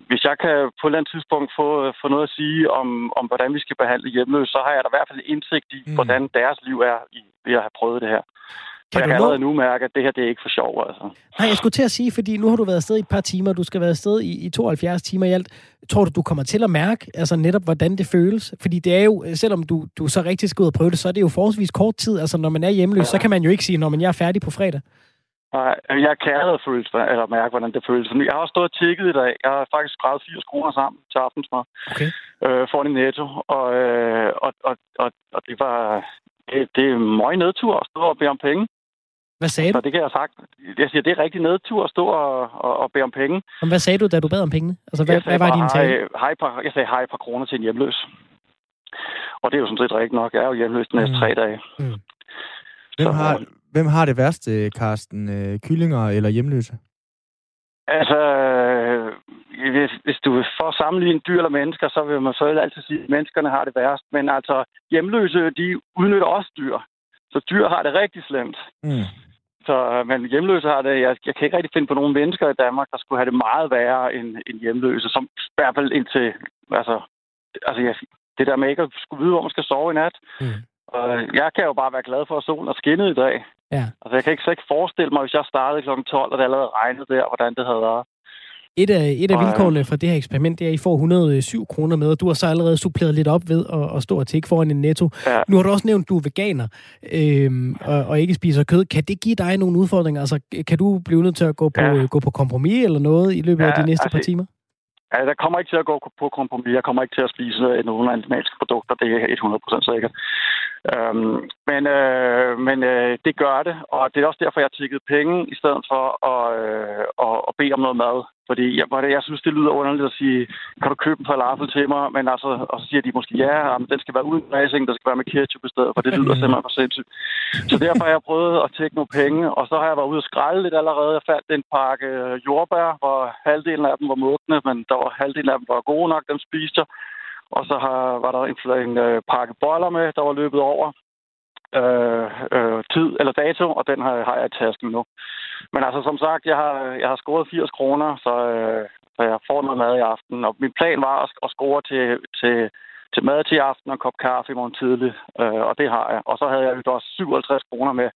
[SPEAKER 4] hvis jeg kan på et eller andet tidspunkt få, få noget at sige om, om, hvordan vi skal behandle hjemløse, så har jeg da i hvert fald indsigt i, mm. hvordan deres liv er i, ved at have prøvet det her. Kan jeg kan allerede nu mærke, at det her det er ikke for sjov, altså.
[SPEAKER 2] Nej, jeg skulle til at sige, fordi nu har du været afsted i et par timer, du skal være afsted i, i 72 timer i alt. Tror du, du kommer til at mærke altså netop, hvordan det føles? Fordi det er jo, selvom du, du så rigtig skal ud og prøve det, så er det jo forholdsvis kort tid. Altså, når man er hjemløs, ja. så kan man jo ikke sige, når man er færdig på fredag.
[SPEAKER 4] Nej, jeg kan allerede føle, eller mærke, hvordan det føles. Jeg har også stået og tjekket i dag. Jeg har faktisk skrevet 80 kroner sammen til aftensmad.
[SPEAKER 2] Okay.
[SPEAKER 4] Øh, for en netto. Og, øh, og, og, og, og det var... Det, det er meget nedtur at stå og bede om penge.
[SPEAKER 2] Hvad sagde du? Så
[SPEAKER 4] det kan jeg sagt. Jeg siger, det er rigtig nedtur at stå og, og, og bede om penge.
[SPEAKER 2] Men hvad sagde du, da du bad om pengene? Altså, hvad, hvad var din tale?
[SPEAKER 4] Hej, par, jeg sagde hej par kroner til en hjemløs. Og det er jo sådan set rigtigt nok. Jeg er jo hjemløs de næste mm. tre dage. Mm.
[SPEAKER 1] Hvem, har, hvem har det værste, Karsten? Øh, kyllinger eller hjemløse?
[SPEAKER 4] Altså, hvis, hvis du får sammenligne dyr eller mennesker, så vil man selvfølgelig altid sige, at menneskerne har det værst. Men altså, hjemløse, de udnytter også dyr. Så dyr har det rigtig slemt. Mm. Så, øh, men hjemløse har det, jeg, jeg kan ikke rigtig finde på nogle mennesker i Danmark, der skulle have det meget værre end, end hjemløse, som i hvert fald indtil, altså, altså jeg, det der med ikke at skulle vide, hvor man skal sove i nat. Mm. Og jeg kan jo bare være glad for, at solen er skinnet i dag. Ja. Altså, jeg kan ikke, så ikke forestille mig, hvis jeg startede kl. 12, og det allerede regnede der, hvordan det havde været.
[SPEAKER 2] Et af, et af vilkårene for det her eksperiment, det er, at I får 107 kroner med, og du har så allerede suppleret lidt op ved at, at stå og tække foran en netto. Ja. Nu har du også nævnt, at du er veganer øhm, og, og ikke spiser kød. Kan det give dig nogle udfordringer? Altså, kan du blive nødt til at gå på, ja. gå på kompromis eller noget i løbet ja, af de næste altså, par timer?
[SPEAKER 4] Ja, der kommer ikke til at gå på kompromis. Jeg kommer ikke til at spise nogle animalske produkter. Det er 100% sikkert. Øhm, men øh, men øh, det gør det, og det er også derfor, jeg har tækket penge, i stedet for at, øh, at, at bede om noget mad. Fordi jeg, jeg synes, det lyder underligt at sige, kan du købe en falafel til mig? Men altså, og så siger de måske, ja, men den skal være uden dressing, der skal være med ketchup i stedet, for det lyder simpelthen for sindssygt. Så derfor har jeg prøvet at tække nogle penge, og så har jeg været ude og skralde lidt allerede. Jeg fandt en pakke jordbær, hvor halvdelen af dem var mugne, men der var halvdelen af dem var gode nok, dem spiste jeg. Og så har, var der en, en øh, pakke boller med, der var løbet over øh, øh, tid eller dato, og den har, har jeg i tasken nu. Men altså, som sagt, jeg har, jeg har scoret 80 kroner, så, øh, så jeg får noget mad i aften. Og min plan var at, at score til, til, til mad til aften og en kop kaffe i morgen tidlig, øh, og det har jeg. Og så havde jeg jo også 57 kroner med.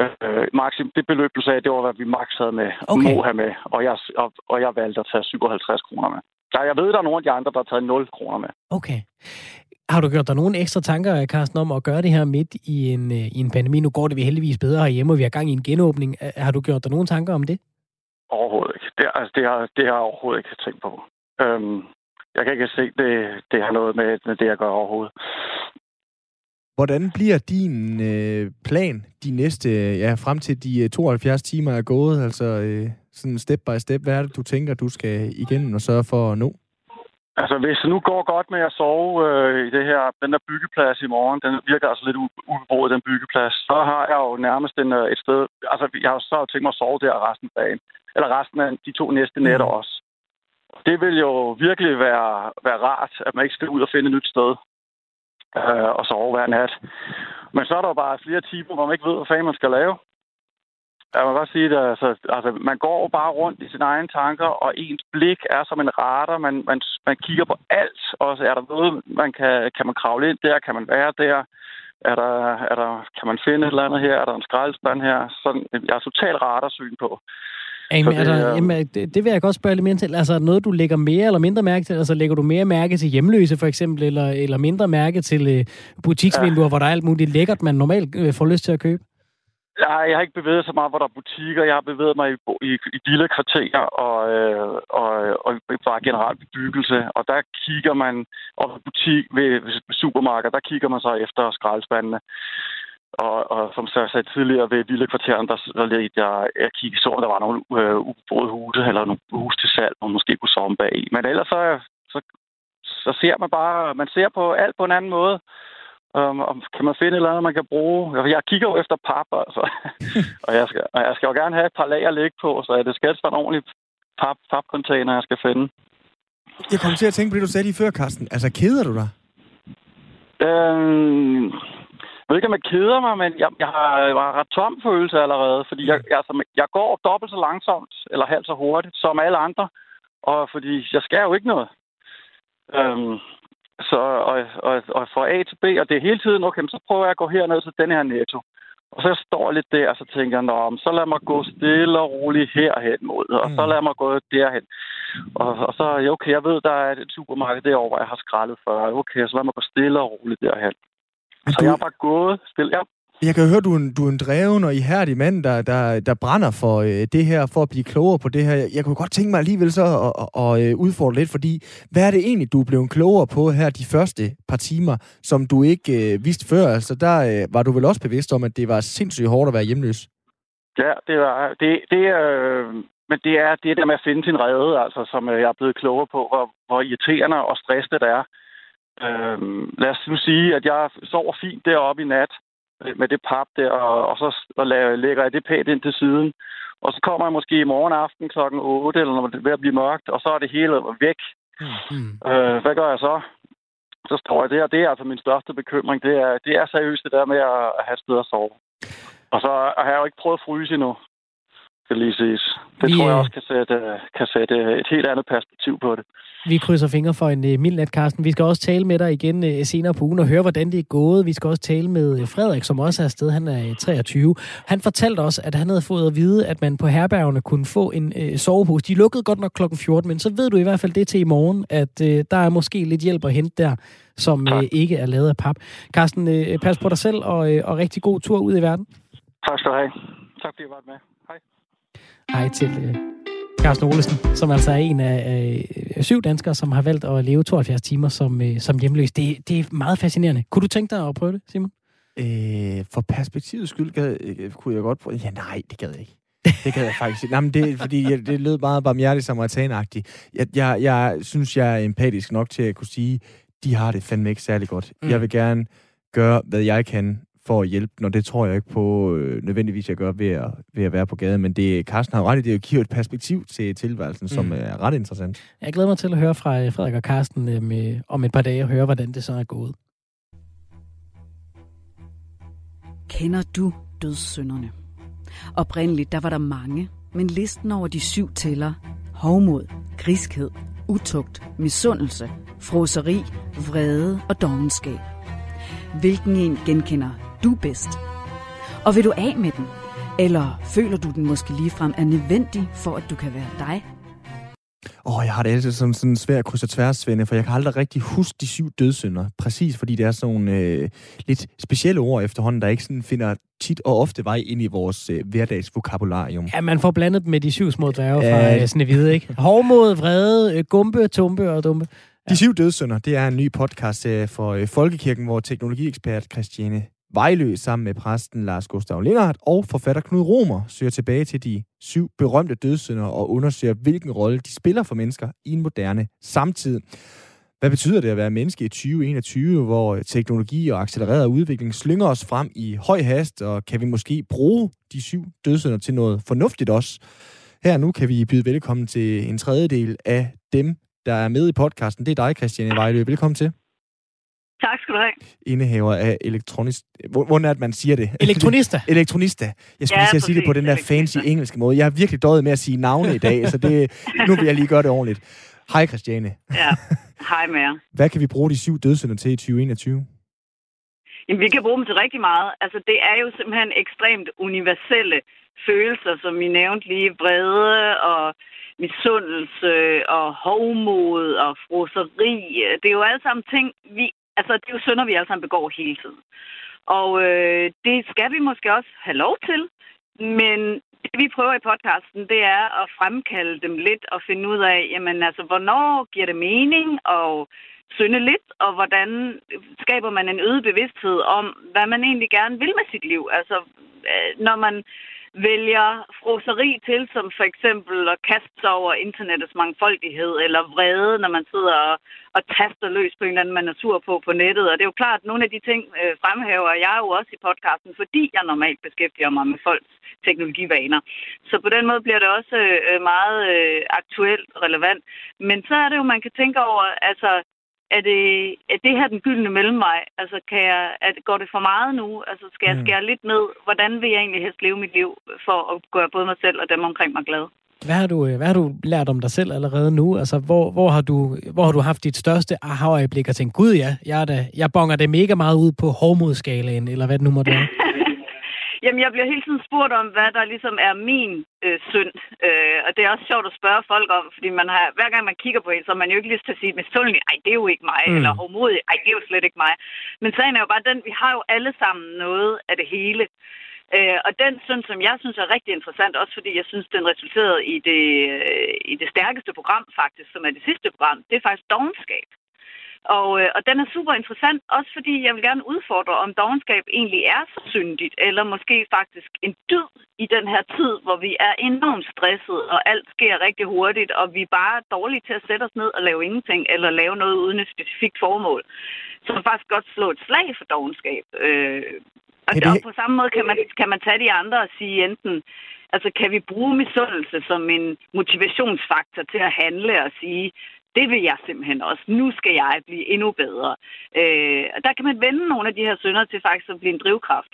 [SPEAKER 4] Øh, maksim, det beløb, du sagde, det var, hvad vi max havde med, okay. må have med, og jeg, og, og jeg valgte at tage 57 kroner med. Ja, jeg ved, der er nogle af de andre, der har taget 0 kroner med.
[SPEAKER 2] Okay. Har du gjort dig nogle ekstra tanker, Carsten, om at gøre det her midt i en, øh, i en pandemi? Nu går det vi heldigvis bedre herhjemme, og vi har gang i en genåbning. Har du gjort dig nogle tanker om det?
[SPEAKER 4] Overhovedet ikke. Det, altså, det, har, det har jeg overhovedet ikke tænkt på. Øhm, jeg kan ikke se, det, det har noget med, med det, jeg gør overhovedet.
[SPEAKER 1] Hvordan bliver din øh, plan de næste, ja, frem til de 72 øh, timer er gået? Altså øh, sådan step by step, hvad er det, du tænker, du skal igennem og sørge for at nå?
[SPEAKER 4] Altså, hvis det nu går godt med at sove øh, i det her, den der byggeplads i morgen, den virker altså lidt ubeboet, den byggeplads, så har jeg jo nærmest en, øh, et sted... Altså, jeg har så tænkt mig at sove der resten af dagen. Eller resten af de to næste nætter mm. også. Det vil jo virkelig være, være rart, at man ikke skal ud og finde et nyt sted øh, og sove hver nat. Men så er der jo bare flere timer, hvor man ikke ved, hvad fanden man skal lave. Jeg må godt sige det, altså, altså, man går bare rundt i sine egne tanker, og ens blik er som en radar. Man, man, man kigger på alt, og så er der noget, man kan, kan man kravle ind der, kan man være der, er der, er der, kan man finde et eller andet her, er der en skraldespand her. Sådan, jeg er totalt radarsyn på.
[SPEAKER 2] Jamen, det, altså, jamen, det, det vil jeg godt spørge lidt mere til. Altså, noget du lægger mere eller mindre mærke til? Altså, lægger du mere mærke til hjemløse, for eksempel, eller, eller mindre mærke til uh, butiksvinduer, ja. hvor der er alt muligt lækkert, man normalt uh, får lyst til at købe?
[SPEAKER 4] Nej, jeg har ikke bevæget så meget, hvor der er butikker. Jeg har bevæget mig i, i, i lille kvarterer og, øh, og, og bare generelt bebyggelse. Og der kigger man, og butik ved, ved supermarkeder, der kigger man så efter skraldespandene. Og, og som jeg sagde tidligere, ved lille kvarteren, der, der jeg, jeg, jeg kiggede så, der var nogle øh, ubeboede huse, eller nogle huse til salg, man måske kunne sove bag i. Men ellers så, så, så ser man bare, man ser på alt på en anden måde. Um, om kan man finde et eller andet, man kan bruge? Jeg kigger jo efter pap, altså. og, jeg skal, og jeg skal jo gerne have et par lager at ligge på, så det skal være en ordentlig pap, papcontainer, jeg skal finde.
[SPEAKER 1] Jeg kom til at tænke på det, du sagde lige før, Carsten. Altså, keder du dig?
[SPEAKER 4] Øhm, jeg ved ikke, om jeg keder mig, men jeg, jeg har, jeg har ret tom følelse allerede, fordi jeg, jeg, altså, jeg går dobbelt så langsomt, eller halvt så hurtigt, som alle andre, og fordi jeg skal jo ikke noget. Øhm, så, og, og, og fra A til B, og det er hele tiden, okay, så prøver jeg at gå herned til den her netto. Og så står jeg lidt der, og så tænker jeg, Nå, så lad mig gå stille og roligt herhen mod, og mm. så lad mig gå derhen. Og, og så, ja, okay, jeg ved, der er et supermarked derovre, hvor jeg har skrællet før. Okay, så lad mig gå stille og roligt derhen. Så jeg har bare gået stille. Ja.
[SPEAKER 1] Jeg kan høre, du er en, du er en dreven og ihærdig mand, der, der, der brænder for øh, det her, for at blive klogere på det her. Jeg kunne godt tænke mig alligevel så at, at, at øh, udfordre lidt, fordi hvad er det egentlig, du er blevet klogere på her de første par timer, som du ikke øh, vidste før? Altså der øh, var du vel også bevidst om, at det var sindssygt hårdt at være hjemløs?
[SPEAKER 4] Ja, det var det. det øh, men det er det der med at finde sin redde, altså, som øh, jeg er blevet klogere på, hvor, hvor irriterende og stressende det er. Øh, lad os nu sige, at jeg sover fint deroppe i nat, med det pap der, og, og så og lægger jeg det pænt ind til siden. Og så kommer jeg måske i morgen aften kl. 8, eller når det er ved at blive mørkt, og så er det hele væk. Mm. Øh, hvad gør jeg så? Så står jeg der, det er altså min største bekymring. Det er, det er seriøst det der med at have sted at sove. Og så har jeg jo ikke prøvet at fryse endnu, skal lige ses. Det yeah. tror jeg også kan sætte, kan sætte et helt andet perspektiv på det.
[SPEAKER 2] Vi krydser fingre for en uh, mild nat, Carsten. Vi skal også tale med dig igen uh, senere på ugen og høre, hvordan det er gået. Vi skal også tale med Frederik, som også er afsted. Han er uh, 23. Han fortalte os, at han havde fået at vide, at man på herbergerne kunne få en uh, sovepose. De lukkede godt nok klokken 14, men så ved du i hvert fald det til i morgen, at uh, der er måske lidt hjælp at hente der, som uh, ikke er lavet af pap. Carsten, uh, pas på dig selv og, uh, og rigtig god tur ud i verden.
[SPEAKER 4] Tak skal du have. Tak fordi I var med. Hej.
[SPEAKER 2] Til... Uh Carsten Olesen, som altså er en af øh, syv danskere, som har valgt at leve 72 timer som, øh, som hjemløs. Det, det er meget fascinerende. Kunne du tænke dig at prøve det, Simon?
[SPEAKER 1] Øh, for perspektivets skyld gad, øh, kunne jeg godt prøve. Ja, nej, det gad jeg ikke. Det gad jeg faktisk ikke. Nej, men det, fordi jeg, det lød meget barmhjertigt samaritanagtigt. Jeg, jeg, jeg synes, jeg er empatisk nok til at kunne sige, de har det fandme ikke særlig godt. Mm. Jeg vil gerne gøre, hvad jeg kan for at hjælpe, når det tror jeg ikke på øh, nødvendigvis, jeg gør ved at, ved at være på gaden. Men det, Carsten har ret i, det giver et perspektiv til tilværelsen, som mm. er ret interessant.
[SPEAKER 2] Jeg glæder mig til at høre fra øh, Frederik og Carsten øh, med, om et par dage og høre, hvordan det så er gået.
[SPEAKER 5] Kender du dødssynderne? Oprindeligt, der var der mange, men listen over de syv tæller, hovmod, griskhed, utugt, misundelse, froseri, vrede og dogenskab. Hvilken en genkender du bedst? Og vil du af med den? Eller føler du den måske ligefrem er nødvendig for, at du kan være dig?
[SPEAKER 1] Åh, oh, jeg har det altid som sådan svært kryds og tværs, Svende, for jeg kan aldrig rigtig huske de syv dødssynder. Præcis fordi det er sådan nogle øh, lidt specielle ord efterhånden, der ikke sådan finder tit og ofte vej ind i vores øh, hverdagsvokabularium.
[SPEAKER 2] Ja, man får blandet dem med de syv små dværge fra øh, Snevide, ikke? Hovmod, vrede, øh, gumpe, tumpe og dumpe.
[SPEAKER 1] Ja. De syv dødssynder, det er en ny podcast for øh, Folkekirken, hvor teknologiekspert Christiane Vejlø sammen med præsten Lars Gustav Lindhardt og forfatter Knud Romer søger tilbage til de syv berømte dødssynder og undersøger, hvilken rolle de spiller for mennesker i en moderne samtid. Hvad betyder det at være menneske i 2021, hvor teknologi og accelereret udvikling slynger os frem i høj hast, og kan vi måske bruge de syv dødssynder til noget fornuftigt også? Her nu kan vi byde velkommen til en tredjedel af dem, der er med i podcasten. Det er dig, Christiane Vejlø. Velkommen til.
[SPEAKER 6] Tak skal du have.
[SPEAKER 1] Indehaver af elektronisk... Hvordan er det, man siger det?
[SPEAKER 2] Elektronista.
[SPEAKER 1] Elektronista. Jeg skulle ja, lige sige det på den der fancy engelske måde. Jeg er virkelig døjet med at sige navne i dag, så det, nu vil jeg lige gøre det ordentligt. Hej, Christiane.
[SPEAKER 6] Ja, hej med jer.
[SPEAKER 1] Hvad kan vi bruge de syv dødssynder til i 2021?
[SPEAKER 6] Jamen, vi kan bruge dem til rigtig meget. Altså, det er jo simpelthen ekstremt universelle følelser, som vi nævnte lige, vrede og misundelse og hovmod og froseri. Det er jo alle sammen ting, vi altså, det er jo synder, vi alle sammen begår hele tiden. Og øh, det skal vi måske også have lov til, men det vi prøver i podcasten, det er at fremkalde dem lidt og finde ud af, jamen altså, hvornår giver det mening at synde lidt, og hvordan skaber man en øget bevidsthed om, hvad man egentlig gerne vil med sit liv. Altså, øh, når man vælger froseri til, som for eksempel at kaste sig over internettets mangfoldighed, eller vrede, når man sidder og, og taster løs på en eller anden manatur på på nettet. Og det er jo klart, at nogle af de ting øh, fremhæver jeg jo også i podcasten, fordi jeg normalt beskæftiger mig med folks teknologivaner. Så på den måde bliver det også øh, meget øh, aktuelt relevant. Men så er det jo, man kan tænke over, altså er det, er det her den gyldne mellemvej? Altså, kan jeg, er går det for meget nu? Altså, skal jeg mm. skære lidt ned? Hvordan vil jeg egentlig helst leve mit liv for at gøre både mig selv og dem omkring mig glade?
[SPEAKER 2] Hvad har, du, øh, hvad har du lært om dig selv allerede nu? Altså, hvor, hvor, har, du, hvor har du haft dit største aha-øjeblik og tænkt, gud ja, jeg, er da, jeg bonger det mega meget ud på hårdmodskalaen, eller hvad det nu måtte være?
[SPEAKER 6] Jamen, jeg bliver hele tiden spurgt om, hvad der ligesom er min øh, synd. Øh, og det er også sjovt at spørge folk om, fordi man har, hver gang man kigger på en, så har man jo ikke lyst til at sige misundelig, ej, det er jo ikke mig, mm. eller hårdmodig, ej, det er jo slet ikke mig. Men sagen er jo bare den, vi har jo alle sammen noget af det hele. Øh, og den synd, som jeg synes er rigtig interessant, også fordi jeg synes, den resulterede i det, øh, i det stærkeste program faktisk, som er det sidste program, det er faktisk dogenskab. Og, øh, og den er super interessant, også fordi jeg vil gerne udfordre, om dogenskab egentlig er så syndigt, eller måske faktisk en dyd i den her tid, hvor vi er enormt stresset, og alt sker rigtig hurtigt, og vi er bare dårlige til at sætte os ned og lave ingenting, eller lave noget uden et specifikt formål. Så faktisk godt slå et slag for dogenskab. Øh, og, det... og på samme måde kan man, kan man tage de andre og sige enten, altså kan vi bruge misundelse som en motivationsfaktor til at handle og sige, det vil jeg simpelthen også. Nu skal jeg blive endnu bedre. Øh, der kan man vende nogle af de her synder til faktisk at blive en drivkraft.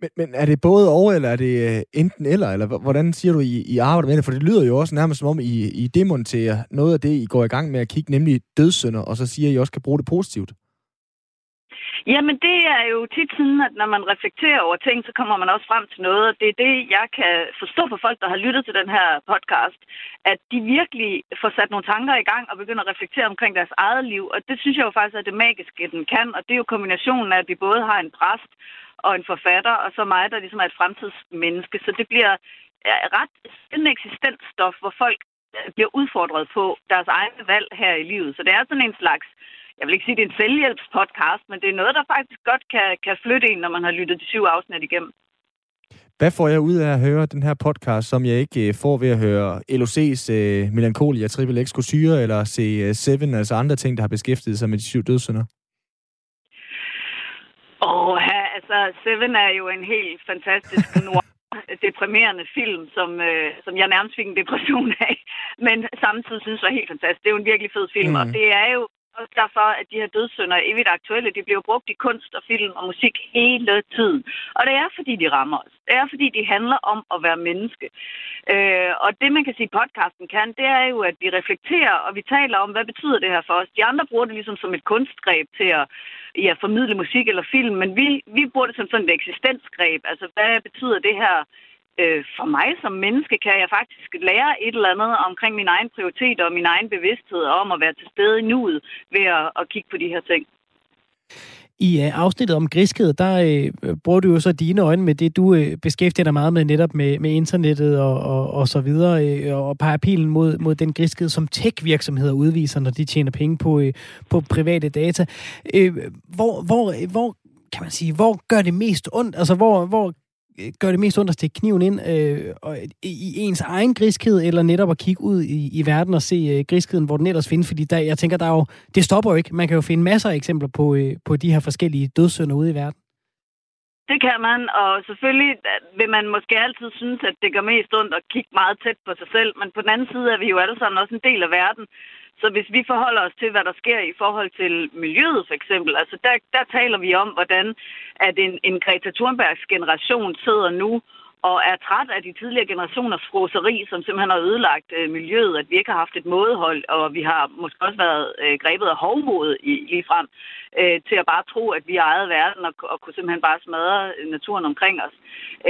[SPEAKER 1] Men, men er det både over, eller er det øh, enten eller? Eller hvordan siger du, I, I arbejder med det? For det lyder jo også nærmest som om, I, I demonterer noget af det, I går i gang med at kigge, nemlig dødssynder, og så siger, I også kan bruge det positivt.
[SPEAKER 6] Jamen, det er jo tit sådan, at når man reflekterer over ting, så kommer man også frem til noget, og det er det, jeg kan forstå på folk, der har lyttet til den her podcast, at de virkelig får sat nogle tanker i gang og begynder at reflektere omkring deres eget liv, og det synes jeg jo faktisk er det magiske, den kan, og det er jo kombinationen af, at vi både har en præst og en forfatter, og så mig, der ligesom er et fremtidsmenneske, så det bliver ret en eksistensstof, hvor folk øh, bliver udfordret på deres egne valg her i livet. Så det er sådan en slags jeg vil ikke sige, at det er en selvhjælpspodcast, men det er noget, der faktisk godt kan, kan flytte en, når man har lyttet de syv afsnit igennem.
[SPEAKER 1] Hvad får jeg ud af at høre den her podcast, som jeg ikke øh, får ved at høre LOC's øh, Melancholia, Triple X Kosyre, eller se uh, Seven, altså andre ting, der har beskæftiget sig med de syv dødssynder?
[SPEAKER 6] Åh, altså Seven er jo en helt fantastisk noir deprimerende film, som, øh, som jeg nærmest fik en depression af, men samtidig synes jeg er helt fantastisk. Det er jo en virkelig fed film, mm. og det er jo også derfor, at de her dødssynder er evigt aktuelle. De bliver brugt i kunst og film og musik hele tiden. Og det er, fordi de rammer os. Det er, fordi de handler om at være menneske. Øh, og det, man kan sige, podcasten kan, det er jo, at vi reflekterer, og vi taler om, hvad betyder det her for os. De andre bruger det ligesom som et kunstgreb til at ja, formidle musik eller film, men vi, vi bruger det som sådan et eksistensgreb. Altså, hvad betyder det her øh, for mig som menneske kan jeg faktisk lære et eller andet omkring min egen prioritet og min egen bevidsthed om at være til stede i nuet ved at, at kigge på de her ting.
[SPEAKER 2] I uh, afsnittet om griskhed, der uh, bruger du jo så dine øjne med det, du uh, beskæftiger dig meget med netop med, med internettet og, og, og så videre, uh, og peger pilen mod, mod den griskhed, som tech-virksomheder udviser, når de tjener penge på, uh, på private data. Uh, hvor, hvor, hvor kan man sige, hvor gør det mest ondt? Altså, hvor, hvor Øh, gør det mest ondt at stikke kniven ind øh, i ens egen griskhed, eller netop at kigge ud i, i verden og se øh, griskheden, hvor den ellers findes? Fordi der, jeg tænker, der er jo, det stopper jo ikke. Man kan jo finde masser af eksempler på, øh, på de her forskellige dødssynder ude i verden.
[SPEAKER 6] Det kan man, og selvfølgelig vil man måske altid synes, at det gør mest ondt at kigge meget tæt på sig selv, men på den anden side er vi jo alle sammen også en del af verden. Så hvis vi forholder os til, hvad der sker i forhold til miljøet for eksempel, altså der, der taler vi om, hvordan at en, en Greta Thunbergs generation sidder nu og er træt af de tidligere generationers froseri, som simpelthen har ødelagt øh, miljøet, at vi ikke har haft et mådehold, og vi har måske også været øh, grebet af hovmod i, lige frem øh, til at bare tro, at vi har ejet verden og, og kunne simpelthen bare smadre øh, naturen omkring os.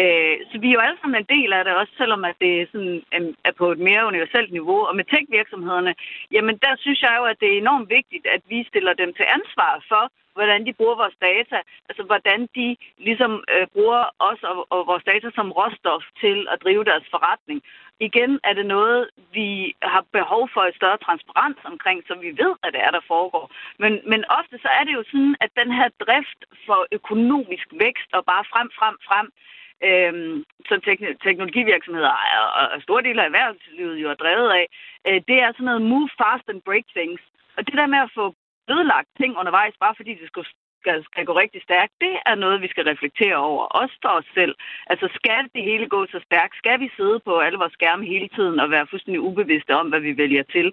[SPEAKER 6] Øh, så vi er jo alle sammen en del af det, også selvom at det er, sådan, øh, er på et mere universelt niveau. Og med tech-virksomhederne, jamen der synes jeg jo, at det er enormt vigtigt, at vi stiller dem til ansvar for, hvordan de bruger vores data, altså hvordan de ligesom øh, bruger os og, og vores data som råstof til at drive deres forretning. Igen er det noget, vi har behov for et større transparens omkring, så vi ved, hvad det er, der foregår. Men, men ofte så er det jo sådan, at den her drift for økonomisk vækst og bare frem, frem, frem, øhm, som teknologivirksomheder og, og store dele af erhvervslivet jo er drevet af, øh, det er sådan noget move fast and break things. Og det der med at få ødelagt ting undervejs, bare fordi det skulle skal, skal gå rigtig stærkt, det er noget, vi skal reflektere over, også for os selv. Altså, skal det hele gå så stærkt? Skal vi sidde på alle vores skærme hele tiden og være fuldstændig ubevidste om, hvad vi vælger til?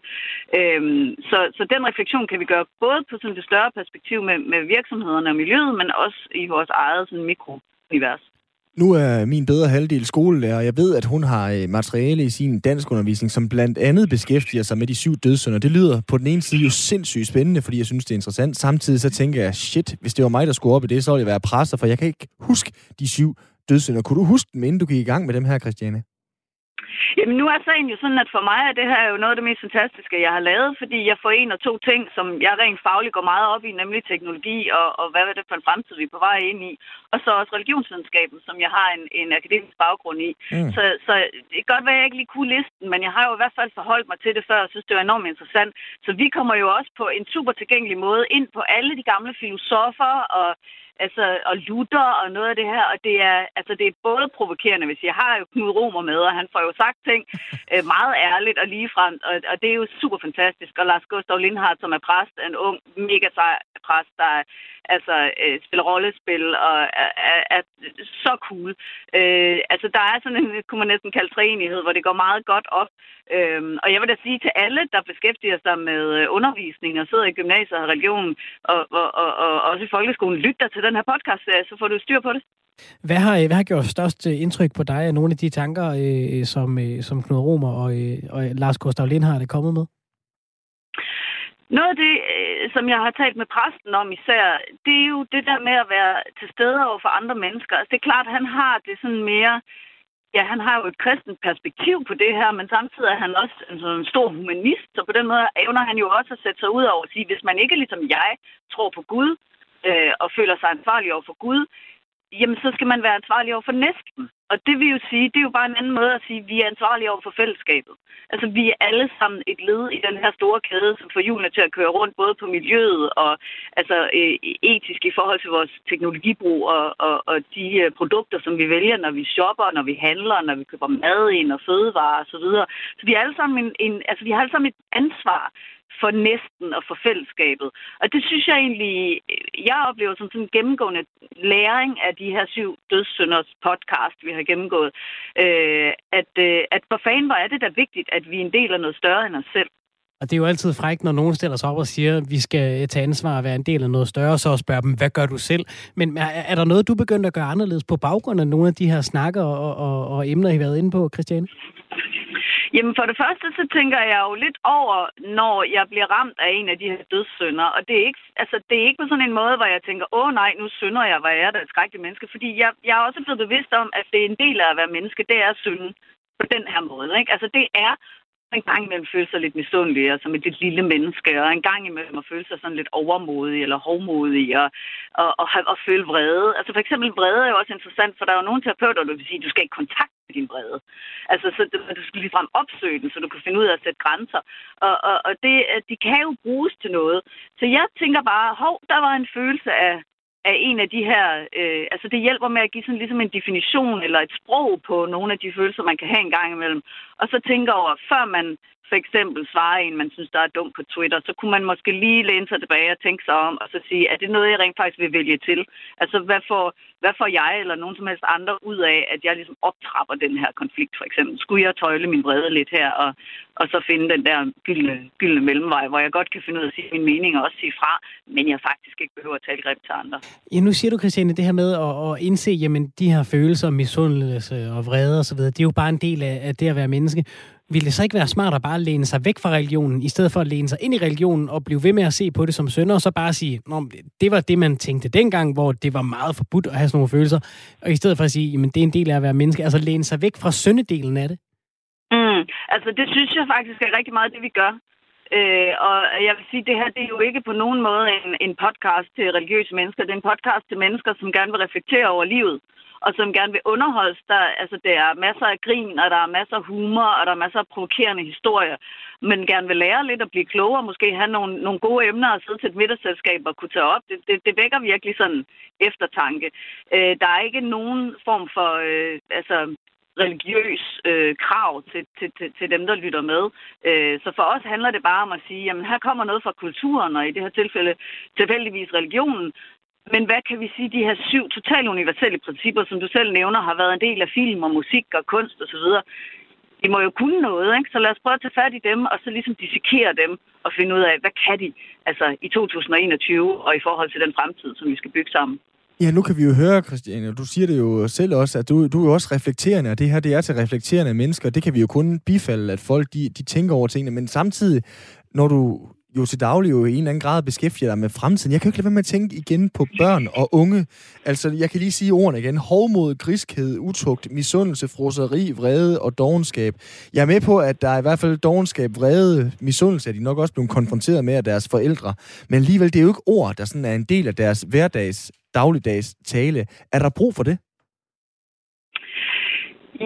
[SPEAKER 6] Øhm, så, så den refleksion kan vi gøre både på sådan det større perspektiv med, med virksomhederne og miljøet, men også i vores eget sådan, mikrounivers.
[SPEAKER 1] Nu er min bedre halvdel skolelærer, og jeg ved, at hun har øh, materiale i sin danskundervisning, som blandt andet beskæftiger sig med de syv dødssynder. Det lyder på den ene side jo sindssygt spændende, fordi jeg synes, det er interessant. Samtidig så tænker jeg, shit, hvis det var mig, der skulle op i det, så ville jeg være presset, for jeg kan ikke huske de syv dødssynder. Kunne du huske dem, inden du gik i gang med dem her, Christiane?
[SPEAKER 6] Jamen nu er sagen jo sådan, at for mig er det her jo noget af det mest fantastiske, jeg har lavet, fordi jeg får en og to ting, som jeg rent fagligt går meget op i, nemlig teknologi og, og hvad er det for en fremtid, vi er på vej ind i. Og så også religionsvidenskaben, som jeg har en, en akademisk baggrund i. Mm. Så, så det kan godt være, at jeg ikke lige kunne listen, men jeg har jo i hvert fald forholdt mig til det før, og synes, det var enormt interessant. Så vi kommer jo også på en super tilgængelig måde ind på alle de gamle filosofer og altså, og Luther og noget af det her, og det er, altså, det er både provokerende, hvis jeg har jo Knud Romer med, og han får jo sagt ting øh, meget ærligt og ligefrem, og, og det er jo super fantastisk. Og Lars Gustav Lindhardt, som er præst, en ung, mega sej præst, der altså, øh, spiller rollespil og er, er, er så cool. Øh, altså, der er sådan en, kunne man næsten kalde træenighed, hvor det går meget godt op. Øh, og jeg vil da sige til alle, der beskæftiger sig med øh, undervisning og sidder i gymnasiet og religion og, og, og, og også i folkeskolen, lytter til den her podcast, så får du styr på det.
[SPEAKER 2] Hvad har, hvad har gjort størst øh, indtryk på dig af nogle af de tanker, øh, som, øh, som Knud Romer og, øh, og Lars Gustav Lindhardt er kommet med?
[SPEAKER 6] Noget af det, øh, som jeg har talt med præsten om især, det er jo det der med at være til stede over for andre mennesker. Altså, det er klart, at han har det sådan mere... Ja, han har jo et kristent perspektiv på det her, men samtidig er han også en, sådan en stor humanist, så på den måde evner han jo også at sætte sig ud over at sige, hvis man ikke ligesom jeg tror på Gud, øh, og føler sig ansvarlig over for Gud, jamen så skal man være ansvarlig over for næsten. Og det vil jo sige, det er jo bare en anden måde at sige, at vi er ansvarlige over for fællesskabet. Altså vi er alle sammen et led i den her store kæde, som får hjulene til at køre rundt, både på miljøet og altså, øh, etisk i forhold til vores teknologibrug og, og, og de øh, produkter, som vi vælger, når vi shopper, når vi handler, når vi køber mad ind og fødevarer osv. Så, videre. så vi, er alle sammen en, en, altså, vi har alle sammen et ansvar for næsten og for fællesskabet. Og det synes jeg egentlig, jeg oplever som sådan en gennemgående læring af de her syv dødssynders podcast, vi har gennemgået, øh, at, øh, at for fanden hvor er det da vigtigt, at vi er en del af noget større end os selv.
[SPEAKER 2] Og det er jo altid frækt, når nogen stiller sig op og siger, at vi skal øh, tage ansvar og være en del af noget større, så spørger dem, hvad gør du selv? Men er, er der noget, du begyndte at gøre anderledes på baggrund af nogle af de her snakker og, og, og emner, I har været inde på, Christiane?
[SPEAKER 6] Jamen for det første, så tænker jeg jo lidt over, når jeg bliver ramt af en af de her dødssynder. Og det er ikke, altså, det er ikke på sådan en måde, hvor jeg tænker, åh nej, nu synder jeg, hvor jeg er der et skrækkeligt menneske. Fordi jeg, jeg er også blevet bevidst om, at det er en del af at være menneske, det er at synde på den her måde. Ikke? Altså det er en gang imellem føle sig lidt misundelig, og som et lidt lille menneske, og en gang imellem at føle sig sådan lidt overmodig eller hovmodig, og, og, og, og føle vrede. Altså for eksempel vrede er jo også interessant, for der er jo nogle terapeuter, der vil sige, at du skal ikke kontakte din vrede. Altså, så du, du skal ligefrem opsøge den, så du kan finde ud af at sætte grænser. Og, og, og det, de kan jo bruges til noget. Så jeg tænker bare, hov, der var en følelse af, af en af de her... Øh, altså, det hjælper med at give sådan ligesom en definition eller et sprog på nogle af de følelser, man kan have en gang imellem. Og så tænker over, før man for eksempel svarer en, man synes, der er dum på Twitter, så kunne man måske lige læne sig tilbage og tænke sig om, og så sige, er det noget, jeg rent faktisk vil vælge til? Altså, hvad får, hvad får jeg eller nogen som helst andre ud af, at jeg ligesom optrapper den her konflikt, for eksempel? Skulle jeg tøjle min vrede lidt her, og, og så finde den der gyldne, gyldne mellemvej, hvor jeg godt kan finde ud af at sige min mening og også sige fra, men jeg faktisk ikke behøver at tale greb til andre.
[SPEAKER 2] Ja, nu siger du, Christiane, det her med at, at indse, jamen, de her følelser, misundelse og vrede osv., det er jo bare en del af, af det at være menneske ville det så ikke være smart at bare læne sig væk fra religionen, i stedet for at læne sig ind i religionen og blive ved med at se på det som sønder, og så bare sige, Nå, det var det, man tænkte dengang, hvor det var meget forbudt at have sådan nogle følelser, og i stedet for at sige, jamen det er en del af at være menneske, altså læne sig væk fra syndedelen af det?
[SPEAKER 6] Mm, altså det synes jeg faktisk er rigtig meget det, vi gør. Øh, og jeg vil sige, det her det er jo ikke på nogen måde en, en podcast til religiøse mennesker. Det er en podcast til mennesker, som gerne vil reflektere over livet og som gerne vil underholdes. Der, altså, der er masser af grin, og der er masser af humor, og der er masser af provokerende historier, men gerne vil lære lidt og blive klogere, måske have nogle, nogle gode emner at sidde til et middagsselskab og kunne tage op. Det, det, det vækker virkelig sådan eftertanke. Øh, der er ikke nogen form for øh, altså, religiøs øh, krav til, til, til, til dem, der lytter med. Øh, så for os handler det bare om at sige, jamen her kommer noget fra kulturen, og i det her tilfælde tilfældigvis religionen, men hvad kan vi sige, de her syv totalt universelle principper, som du selv nævner, har været en del af film og musik og kunst osv., de må jo kunne noget, ikke? Så lad os prøve at tage fat i dem, og så ligesom dissekere dem og finde ud af, hvad kan de altså i 2021 og i forhold til den fremtid, som vi skal bygge sammen.
[SPEAKER 1] Ja, nu kan vi jo høre, Christiane, du siger det jo selv også, at du, du er jo også reflekterende, og det her det er til reflekterende mennesker. Det kan vi jo kun bifalde, at folk de, de tænker over tingene, men samtidig, når du jo til daglig jo i en eller anden grad beskæftiger dig med fremtiden. Jeg kan jo ikke lade være med at tænke igen på børn og unge. Altså, jeg kan lige sige ordene igen. Hovmod, griskhed, utugt, misundelse, froseri, vrede og dogenskab. Jeg er med på, at der er i hvert fald dogenskab, vrede, misundelse, at de nok også blevet konfronteret med af deres forældre. Men alligevel, det er jo ikke ord, der sådan er en del af deres hverdags, dagligdags tale. Er der brug for det?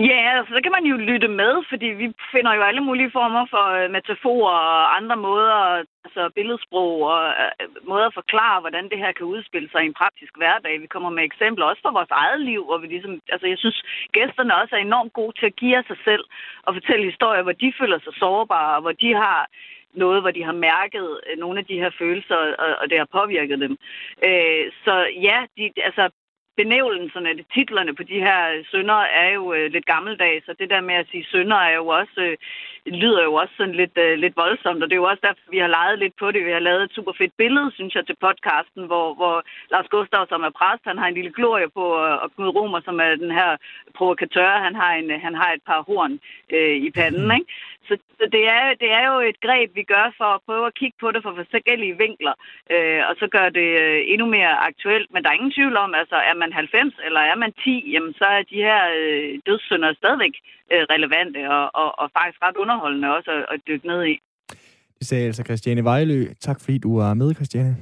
[SPEAKER 6] Ja, altså, så kan man jo lytte med, fordi vi finder jo alle mulige former for øh, metaforer og andre måder, altså billedsprog og øh, måder at forklare, hvordan det her kan udspille sig i en praktisk hverdag. Vi kommer med eksempler også fra vores eget liv, hvor vi ligesom, altså jeg synes, gæsterne også er enormt gode til at give af sig selv og fortælle historier, hvor de føler sig sårbare, og hvor de har noget, hvor de har mærket øh, nogle af de her følelser, og, og det har påvirket dem. Øh, så ja, de, altså benævnelserne, de titlerne på de her øh, sønder er jo øh, lidt gammeldags, og det der med at sige sønder er jo også, øh, lyder jo også sådan lidt, øh, lidt voldsomt, og det er jo også derfor, vi har leget lidt på det. Vi har lavet et super fedt billede, synes jeg, til podcasten, hvor, hvor Lars Gustav, som er præst, han har en lille glorie på, og Knud Romer, som er den her provokatør, han har, en, han har et par horn øh, i panden, ikke? Så, så det, er, det er jo et greb, vi gør for at prøve at kigge på det fra forskellige vinkler, øh, og så gør det øh, endnu mere aktuelt. Men der er ingen tvivl om, altså er man 90 eller er man 10, jamen så er de her øh, dødssynder stadigvæk øh, relevante og, og, og faktisk ret underholdende også at, at dykke ned i.
[SPEAKER 1] Det sagde altså Christiane Vejlø. Tak fordi du var med, Christiane.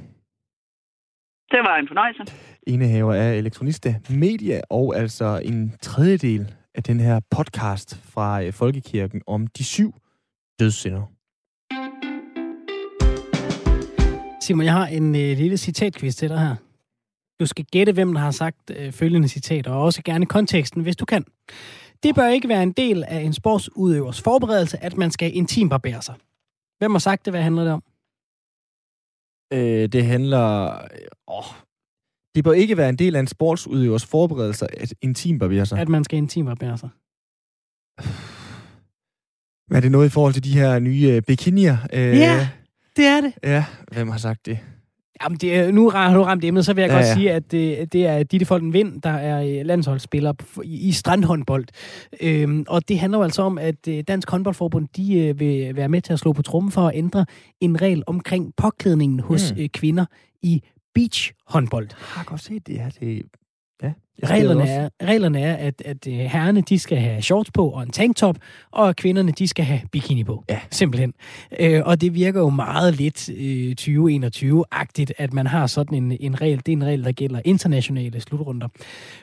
[SPEAKER 6] Det var en fornøjelse.
[SPEAKER 1] Indehaver af Elektroniste Media, og altså en tredjedel af den her podcast fra øh, Folkekirken om de syv dødssynder.
[SPEAKER 2] Simon, jeg har en øh, lille citatquiz til dig her. Du skal gætte, hvem der har sagt øh, følgende citat, og også gerne konteksten, hvis du kan. Det bør ikke være en del af en sportsudøvers forberedelse, at man skal intimbarbere sig. Hvem har sagt det? Hvad handler det om?
[SPEAKER 1] Øh, det handler... Åh, det bør ikke være en del af en sportsudøvers forberedelse at intimbarbere sig.
[SPEAKER 2] At man skal intimbarbere sig.
[SPEAKER 1] Er det noget i forhold til de her nye øh, bikinier? Øh,
[SPEAKER 2] Ja, det er det.
[SPEAKER 1] Ja, hvem har sagt det?
[SPEAKER 2] Jamen, det nu har du ramt emnet, så vil jeg
[SPEAKER 1] Ja,
[SPEAKER 2] godt
[SPEAKER 1] ja.
[SPEAKER 2] sige, at det, det er Ditte Folden Vind, der er øh, landsholdsspiller i, i strandhåndbold. Øhm, og det handler jo altså om, at øh, Dansk Håndboldforbund de, øh, vil være med til at slå på trummen for at ændre en regel omkring påklædningen hos
[SPEAKER 1] Mm.
[SPEAKER 2] øh, kvinder i beachhåndbold.
[SPEAKER 1] Jeg har godt set det her. Det, ja,
[SPEAKER 2] Reglerne er, reglerne er, at, at øh, herrerne de skal have shorts på og en tanktop, og kvinderne de skal have bikini på.
[SPEAKER 1] Ja.
[SPEAKER 2] Simpelthen. Øh, og det virker jo meget lidt øh, 2021-agtigt, at man har sådan en, en regel. Det er en regel, der gælder internationale slutrunder.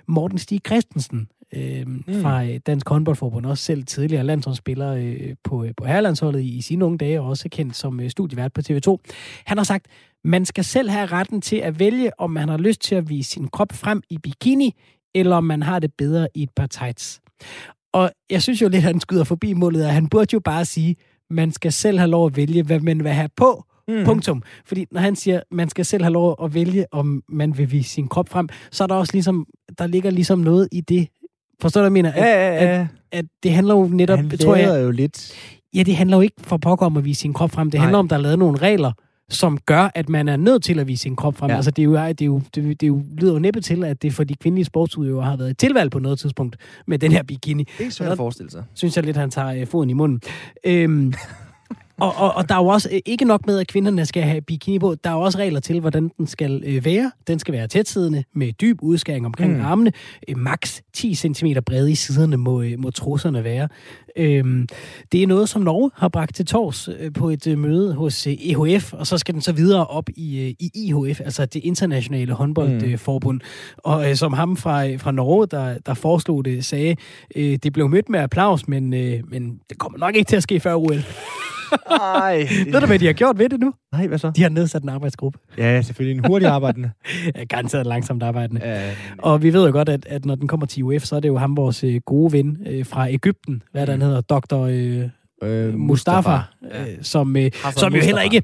[SPEAKER 2] Morten Stig Christensen øh, mm. fra øh, Dansk Håndboldforbund, også selv tidligere landsholdsspiller øh, på, øh, på herrelandsholdet i, i sine unge dage, og også kendt som øh, studievært på TV2. Han har sagt, man skal selv have retten til at vælge, om man har lyst til at vise sin krop frem i bikini, eller om man har det bedre i et par tights. Og jeg synes jo lidt, at han skyder forbi målet, og han burde jo bare sige, man skal selv have lov at vælge, hvad man vil have på. Mm. Punktum. Fordi når han siger, man skal selv have lov at vælge, om man vil vise sin krop frem, så er der også ligesom, der ligger ligesom noget i det. Forstår du, hvad jeg mener? At,
[SPEAKER 1] Ja, ja, ja.
[SPEAKER 2] At, at det handler jo netop,
[SPEAKER 1] Han
[SPEAKER 2] tror jeg,
[SPEAKER 1] jo lidt...
[SPEAKER 2] Ja, det handler jo ikke for pokker om at vise sin krop frem. Det
[SPEAKER 1] Nej.
[SPEAKER 2] handler om, at der er lavet nogle regler, som gør, at man er nødt til at vise sin krop frem.
[SPEAKER 1] Ja.
[SPEAKER 2] Altså, det, er jo, det, er jo, det, er jo, lyder jo næppe til, at det for de kvindelige sportsudøvere har været et tilvalg på noget tidspunkt med den her bikini.
[SPEAKER 1] Det er svært at forestille sig.
[SPEAKER 2] Synes jeg lidt, han tager øh, foden i munden. Øhm, og, og, og der er jo også øh, ikke nok med, at kvinderne skal have bikini på. Der er jo også regler til, hvordan den skal øh, være. Den skal være tætsiddende med dyb udskæring omkring
[SPEAKER 1] Mm.
[SPEAKER 2] armene. Øh, max 10 cm brede i siderne må, øh, må trusserne være. Øhm, det er noget, som Norge har bragt til tors øh, på et øh, møde hos øh, EHF, og så skal den så videre op i, øh, i IHF, altså det internationale håndboldforbund. Mm. Og øh, som ham fra, øh, fra Norge, der, der foreslog det, sagde, øh, det blev mødt med applaus, men, øh, men det kommer nok ikke til at ske før OL.
[SPEAKER 1] Ej.
[SPEAKER 2] Ved du, hvad de har gjort ved det nu?
[SPEAKER 1] Nej, hvad så?
[SPEAKER 2] De har nedsat en arbejdsgruppe.
[SPEAKER 1] Ja, selvfølgelig en hurtig arbejdende.
[SPEAKER 2] Ja, Garanteret langsomt arbejdende.
[SPEAKER 1] ja,
[SPEAKER 2] Og vi ved jo godt, at, at når den kommer til UF, så er det jo ham, vores øh, gode ven øh, fra Ægypten, hvad der
[SPEAKER 1] Mm.
[SPEAKER 2] hedder, Dr. Øh,
[SPEAKER 1] øh,
[SPEAKER 2] Mustafa,
[SPEAKER 1] Ja.
[SPEAKER 2] øh, som, øh,
[SPEAKER 1] Hassan
[SPEAKER 2] som jo
[SPEAKER 1] Mustafa.
[SPEAKER 2] heller ikke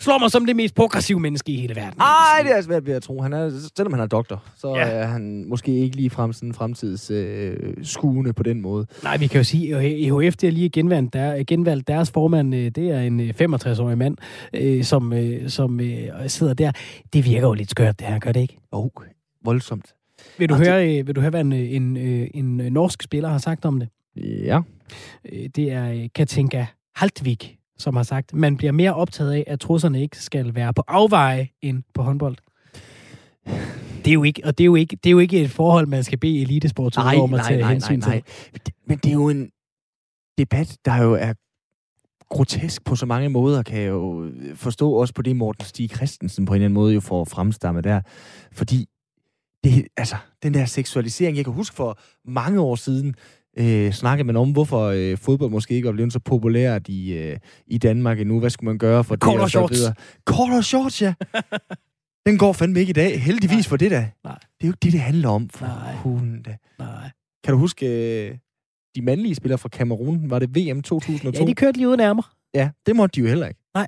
[SPEAKER 2] slår mig som det mest progressive menneske i hele verden.
[SPEAKER 1] Ej, det er svært ved at tro. Han er, selvom han er doktor, så
[SPEAKER 2] Ja.
[SPEAKER 1] er han måske ikke lige frem sådan en fremtids øh, skuende på den måde.
[SPEAKER 2] Nej, vi kan jo sige, at EHF det er lige genvalgt, der, genvalgt deres formand. øh, Det er en øh, 65-årig mand, øh, som, øh, som øh, sidder der. Det virker jo lidt skørt, det her, gør det ikke?
[SPEAKER 1] Åh, oh, voldsomt.
[SPEAKER 2] Vil du,
[SPEAKER 1] Ah, det-
[SPEAKER 2] høre, øh, vil du høre, hvad en, øh, en, øh, en øh, norsk spiller har sagt om det?
[SPEAKER 1] Ja.
[SPEAKER 2] Øh, Det er øh, Katinka Haltvik, som har sagt, man bliver mere optaget af, at trusserne ikke skal være på afveje end på håndbold. Det er jo ikke, og det er jo ikke, det er jo ikke et forhold, man skal bede elitesport
[SPEAKER 1] Nej,
[SPEAKER 2] om at
[SPEAKER 1] nej,
[SPEAKER 2] tage
[SPEAKER 1] nej,
[SPEAKER 2] hensyn
[SPEAKER 1] nej, nej.
[SPEAKER 2] til.
[SPEAKER 1] Men det- Men det er jo en debat, der jo er grotesk på så mange måder, kan jeg jo forstå også på det, Morten Stig Christensen på en eller anden måde jo får fremstammet der. Fordi det, altså, den der seksualisering, jeg kan huske for mange år siden, øh, snakkede man om, hvorfor øh, fodbold måske ikke er blevet så populært i, øh, i Danmark endnu. Hvad skulle man gøre for
[SPEAKER 2] Kort
[SPEAKER 1] det?
[SPEAKER 2] og
[SPEAKER 1] så
[SPEAKER 2] shorts.
[SPEAKER 1] og shorts, ja. Den går fandme ikke i dag. Heldigvis
[SPEAKER 2] Nej.
[SPEAKER 1] for det da.
[SPEAKER 2] Nej.
[SPEAKER 1] Det er jo ikke det, det handler om. For
[SPEAKER 2] Nej.
[SPEAKER 1] hunden da.
[SPEAKER 2] Nej.
[SPEAKER 1] Kan du huske øh, de mandlige spillere fra Kamerun? Var det VM 2002?
[SPEAKER 2] Ja, de kørte lige uden ærmer.
[SPEAKER 1] ja, det måtte de jo heller ikke.
[SPEAKER 2] Nej,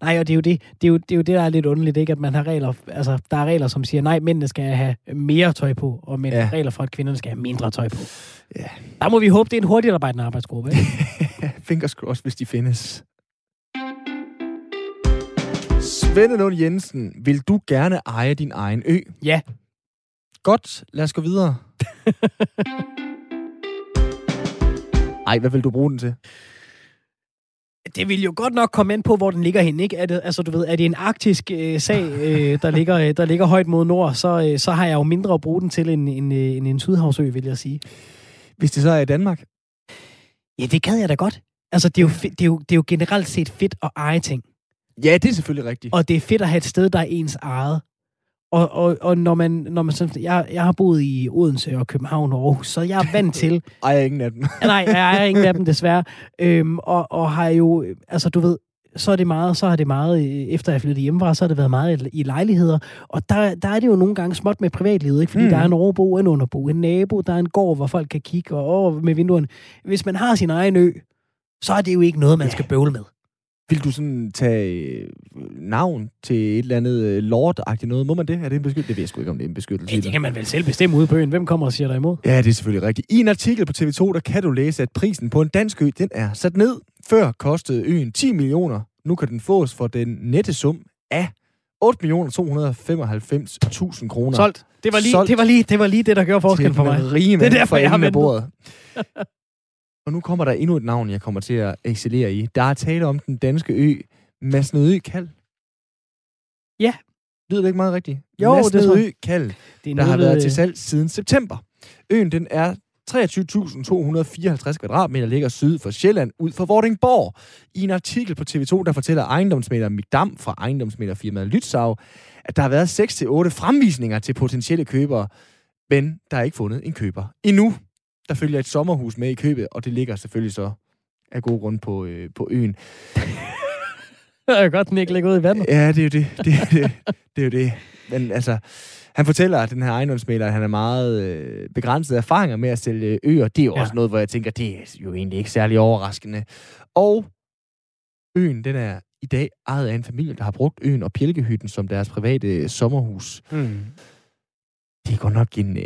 [SPEAKER 2] og det er jo det, det, er jo, det, er jo det, der er lidt underligt, ikke? At man har regler, altså, der er regler, som siger, nej, mændene skal have mere tøj på, og men
[SPEAKER 1] Ja.
[SPEAKER 2] regler for, at kvinderne skal have mindre tøj på.
[SPEAKER 1] Ja.
[SPEAKER 2] Der må vi håbe, det er en hurtigt arbejdende arbejdsgruppe. Ikke?
[SPEAKER 1] Fingers crossed, hvis de findes. Svende Lund Jensen, vil du gerne eje din egen ø?
[SPEAKER 2] ja,
[SPEAKER 1] Godt, lad os gå videre. Ej, hvad vil du bruge den til?
[SPEAKER 2] Det vil jo godt nok komme ind på, hvor den ligger henne, ikke? Er det, altså, du ved, er det en arktisk øh, sag, øh, der, ligger, øh, der ligger højt mod nord, så, øh, så har jeg jo mindre at bruge den til end, end, øh, end en sydhavsø, vil jeg sige.
[SPEAKER 1] Hvis det så er i Danmark?
[SPEAKER 2] Ja, det kan jeg da godt. Altså, det er, jo det, er jo, det er jo generelt set fedt at eje ting.
[SPEAKER 1] Ja, det er selvfølgelig rigtigt.
[SPEAKER 2] Og det er fedt at have et sted, der er ens eget. Og, og, og når man, når man sådan, jeg, jeg har boet i Odense og København og Aarhus, så jeg er vant til,
[SPEAKER 1] Ejer ingen af dem.
[SPEAKER 2] nej, jeg er ingen af dem desværre, øhm, og, og har jo, altså du ved, så er det meget, så har det meget, øh, efter jeg flyttede hjemmefra, så har det været meget i, lejligheder, og der, der er det jo nogle gange småt med privatlivet, ikke? fordi
[SPEAKER 1] Mm.
[SPEAKER 2] mm. der er en overbo, en underbo, en nabo, der er en gård, hvor folk kan kigge og over med vinduerne. Hvis man har sin egen ø, så er det jo ikke noget, man
[SPEAKER 1] Ja.
[SPEAKER 2] skal bøvle med.
[SPEAKER 1] Vil du sådan tage øh, navn til et eller andet øh, lord-agtigt noget? Må man det? Er det en beskyttelse? Det ved jeg sgu ikke, om det er en beskyttelse.
[SPEAKER 2] Ja, det kan man vel selv bestemme ude på øen. Hvem kommer og siger dig imod?
[SPEAKER 1] Ja, det er selvfølgelig rigtigt. I en artikel på TV2, der kan du læse, at prisen på en dansk ø, den er sat ned. Før kostede øen 10 millioner. Nu kan den fås for den nette sum af 8.295.000 kroner.
[SPEAKER 2] Solgt. Det var, lige,
[SPEAKER 1] Solgt.
[SPEAKER 2] det, var lige, det var lige det, der gjorde forskellen for mig.
[SPEAKER 1] Rige
[SPEAKER 2] Det er derfor,
[SPEAKER 1] for
[SPEAKER 2] jeg har
[SPEAKER 1] bordet. og nu kommer der endnu et navn, jeg kommer til at excellere i. Der er tale om den danske ø, Masnedø Kald.
[SPEAKER 2] Ja.
[SPEAKER 1] Lyder det ikke meget rigtigt?
[SPEAKER 2] Jo, det tror
[SPEAKER 1] Masnedø. Kald,
[SPEAKER 2] Det er
[SPEAKER 1] der har været til salg siden september. Øen, den er 23.254 kvadratmeter, ligger syd for Sjælland, ud for Vordingborg. I en artikel på TV2, der fortæller ejendomsmægler Mikdam fra ejendomsmæglerfirmaet Lytsav, at der har været 6-8 fremvisninger til potentielle købere, men der er ikke fundet en køber. Endnu, der følger et sommerhus med i købet, og det ligger selvfølgelig så af gode grunde på, øh, på øen.
[SPEAKER 2] Jeg kan godt, den ikke ligger ud i vandet.
[SPEAKER 1] Ja, det er jo det. Det, er det, det er jo det. Men altså, han fortæller, at den her ejendomsmægler, at han har meget øh, begrænsede erfaringer med at sælge øer. Det er jo
[SPEAKER 2] Ja.
[SPEAKER 1] også noget, hvor jeg tænker, det er jo egentlig ikke særlig overraskende. Og øen, den er i dag ejet af en familie, der har brugt øen og Pjelkehytten som deres private sommerhus.
[SPEAKER 2] Hmm.
[SPEAKER 1] Det er godt nok en... Øh,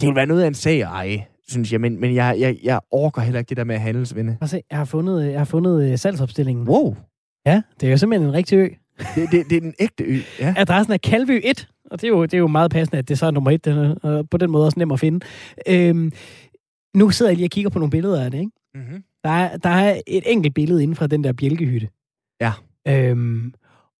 [SPEAKER 1] det vil være noget af en sag at eje, synes jeg. Men, men jeg, jeg, jeg orker heller ikke det der med at handelsvinde.
[SPEAKER 2] Prøv at se, jeg har fundet, jeg har fundet øh, salgsopstillingen.
[SPEAKER 1] Wow,
[SPEAKER 2] Ja, det er jo simpelthen en rigtig ø.
[SPEAKER 1] det, det, det er den ægte ø. Ja.
[SPEAKER 2] Adressen er Kalvø 1, og det er jo, det er jo meget passende, at det så er nummer 1, den er, og på den måde også nem at finde. Øhm, nu sidder jeg lige og kigger på nogle billeder af det, ikke?
[SPEAKER 1] Mm-hmm.
[SPEAKER 2] Der er, der er et enkelt billede inden fra den der bjælkehytte.
[SPEAKER 1] Ja.
[SPEAKER 2] Øhm,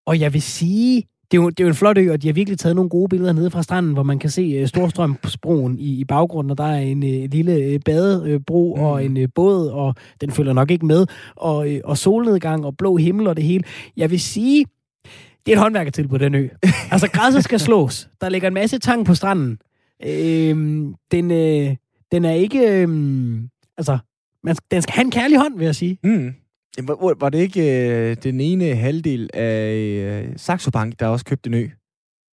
[SPEAKER 2] og jeg vil sige, det er, jo, det er jo en flot ø, og de har virkelig taget nogle gode billeder nede fra stranden, hvor man kan se uh, Storstrømsbroen i, i baggrunden, og der er en uh, lille uh, badebro mm. Og en uh, båd, og den følger nok ikke med, og, uh, og solnedgang og blå himmel og det hele. Jeg vil sige, det er et håndværkertilbud, den ø. Altså, græsset skal slås. Der ligger en masse tang på stranden. Øhm, den, øh, den er ikke... Øhm, altså, man, den skal have en kærlig hånd, vil jeg sige.
[SPEAKER 1] Mm. Jamen, Var, var det ikke øh, den ene halvdel af øh, Saxo Bank, der også købte en ø?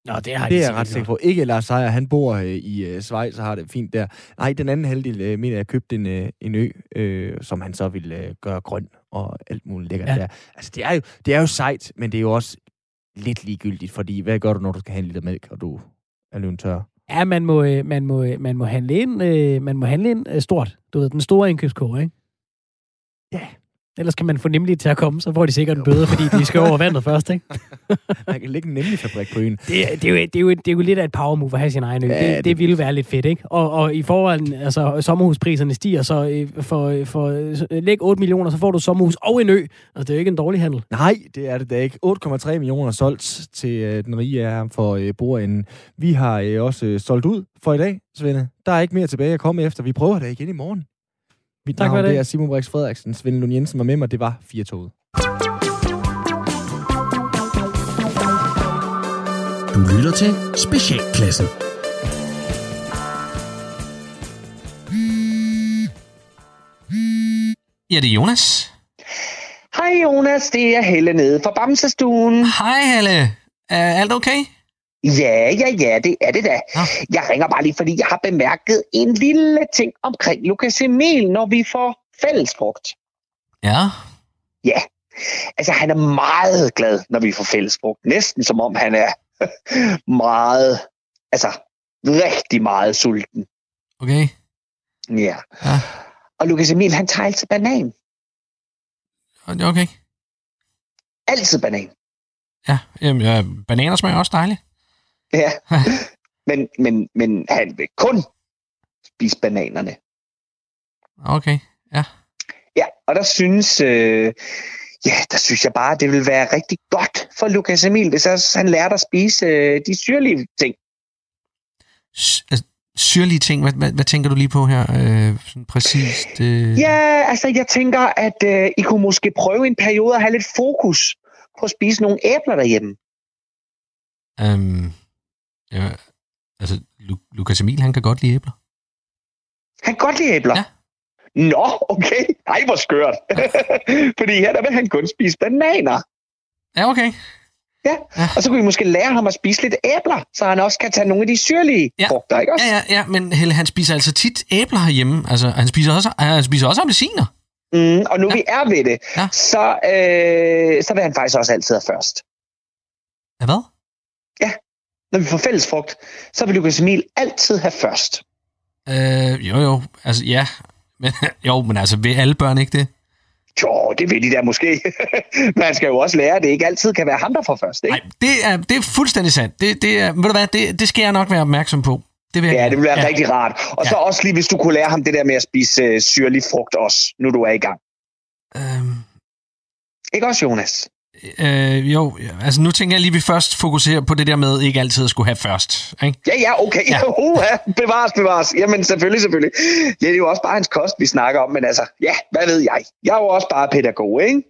[SPEAKER 2] Nå, det har
[SPEAKER 1] det er jeg ret sikker på. Ikke Lars Seier, han bor øh, i øh, Schweiz og har det fint der. Nej, den anden halvdel øh, mener jeg købte en, øh, en ø, øh, som han så ville øh, gøre grøn og alt muligt lækkert
[SPEAKER 2] Ja.
[SPEAKER 1] der. Altså, det er, jo, det er jo sejt, men det er jo også lidt ligegyldigt, fordi hvad gør du, når du skal have en liter mælk, og du er løbet tør?
[SPEAKER 2] Ja, man må, øh, man må, øh, man må handle ind, øh, man må handle ind øh, stort. Du ved, den store indkøbskurve, ikke?
[SPEAKER 1] Ja.
[SPEAKER 2] Ellers kan man få nemlig til at komme, så får de sikkert en bøde, fordi de skal over vandet først, ikke?
[SPEAKER 1] Man kan lægge en nemlig fabrik på øen.
[SPEAKER 2] Det, det, er jo, det, er jo, det er jo lidt af et power move at have sin egen ø.
[SPEAKER 1] Ja,
[SPEAKER 2] det,
[SPEAKER 1] det-
[SPEAKER 2] det ville være lidt fedt, ikke? Og, og i forvejen, altså sommerhuspriserne stiger, så øh, for, for øh, læg 8 millioner, så får du sommerhus og en ø. Altså, det er jo ikke en dårlig handel.
[SPEAKER 1] Nej, det er det da ikke. 8,3 millioner solgt til øh, den rige er for øh, bordenden. Vi har øh, også øh, solgt ud for i dag, Svende. Der er ikke mere tilbage at komme efter. Vi prøver det igen i morgen. Mit
[SPEAKER 2] Tak for
[SPEAKER 1] navn det er Simon Brix Frederiksen. Svende Lund Jensen var med mig. Det var fire toget.
[SPEAKER 7] Du lytter til Specialklassen.
[SPEAKER 8] Ja, det er Jonas.
[SPEAKER 9] Hej Jonas, det er Helle nede fra Bamsestuen.
[SPEAKER 8] Hej, Helle. Er alt okay?
[SPEAKER 9] Ja, ja, ja, det er det da.
[SPEAKER 8] Nå.
[SPEAKER 9] Jeg ringer bare lige, fordi jeg har bemærket en lille ting omkring Lukas Emil, når vi får fællesfrugt.
[SPEAKER 8] Ja.
[SPEAKER 9] Ja, altså han er meget glad, når vi får fællesfrugt. Næsten som om han er meget, altså rigtig meget sulten.
[SPEAKER 8] Okay.
[SPEAKER 9] Ja.
[SPEAKER 8] Ja.
[SPEAKER 9] Og Lukas Emil, han tager altid banan.
[SPEAKER 8] Okay.
[SPEAKER 9] Altid banan.
[SPEAKER 8] Ja, jamen, ja, bananer smager også dejligt.
[SPEAKER 9] Ja. men, men, men han vil kun spise bananerne.
[SPEAKER 8] Okay, ja.
[SPEAKER 9] Ja, og der synes, øh, ja, der synes jeg bare, det vil være rigtig godt for Lukas Emil, hvis også han lærte at spise øh, de syrlige ting.
[SPEAKER 8] Altså, syrlige ting, hvad, hvad, hvad tænker du lige på her? Øh, sådan præcist. Øh...
[SPEAKER 9] Ja, altså jeg tænker, at øh, I kunne måske prøve en periode at have lidt fokus på at spise nogle æbler derhjemme.
[SPEAKER 8] Øhm, ja, altså, Lu- Lukas Emil, han kan godt lide æbler.
[SPEAKER 9] Han kan godt lide æbler.
[SPEAKER 8] Ja.
[SPEAKER 9] Nå, okay. Ej, hvor skørt. Fordi her der vil han kun spise bananer.
[SPEAKER 8] Ja, okay.
[SPEAKER 9] Ja.
[SPEAKER 8] Ja.
[SPEAKER 9] Og så kunne vi måske lære ham at spise lidt æbler, så han også kan tage nogle af de syrlige
[SPEAKER 8] Ja.
[SPEAKER 9] frugter, ikke også?
[SPEAKER 8] Ja, ja, ja, men Helle, han spiser altså tit æbler herhjemme. Altså, han spiser også, han spiser også appelsiner.
[SPEAKER 9] Mm, og nu
[SPEAKER 8] Ja.
[SPEAKER 9] vi er ved det,
[SPEAKER 8] Ja.
[SPEAKER 9] så, øh, så vil han faktisk også altid have først.
[SPEAKER 8] Ja, hvad?
[SPEAKER 9] Når vi får fælles frugt, så vil Lukas Emil altid have først.
[SPEAKER 8] Øh, jo, jo. Altså, ja. Men, jo, men altså, vil alle børn ikke det?
[SPEAKER 9] Jo, det vil de da måske. Men han skal jo også lære, at det ikke altid kan være ham, der får først. Ikke?
[SPEAKER 8] Nej, det er, det er fuldstændig sandt. Det, det er, ved du hvad, det, det skal jeg nok være opmærksom på. Det vil jeg
[SPEAKER 9] Ja, det ville være ja. rigtig rart. Og ja. så også lige, hvis du kunne lære ham det der med at spise øh, syrlig frugt også, nu du er i gang.
[SPEAKER 8] Øhm,
[SPEAKER 9] Ikke også, Jonas?
[SPEAKER 8] Øh, jo, altså nu tænker jeg lige, at vi først fokuserer på det der med ikke altid at skulle have først. Ikke?
[SPEAKER 9] Ja, ja, okay.
[SPEAKER 8] Ja.
[SPEAKER 9] Ja. Uh, bevares, bevares. Jamen, selvfølgelig, selvfølgelig. Ja, det er jo også bare hans kost, vi snakker om, men altså, ja, hvad ved jeg? Jeg er jo også bare pædagog, ikke?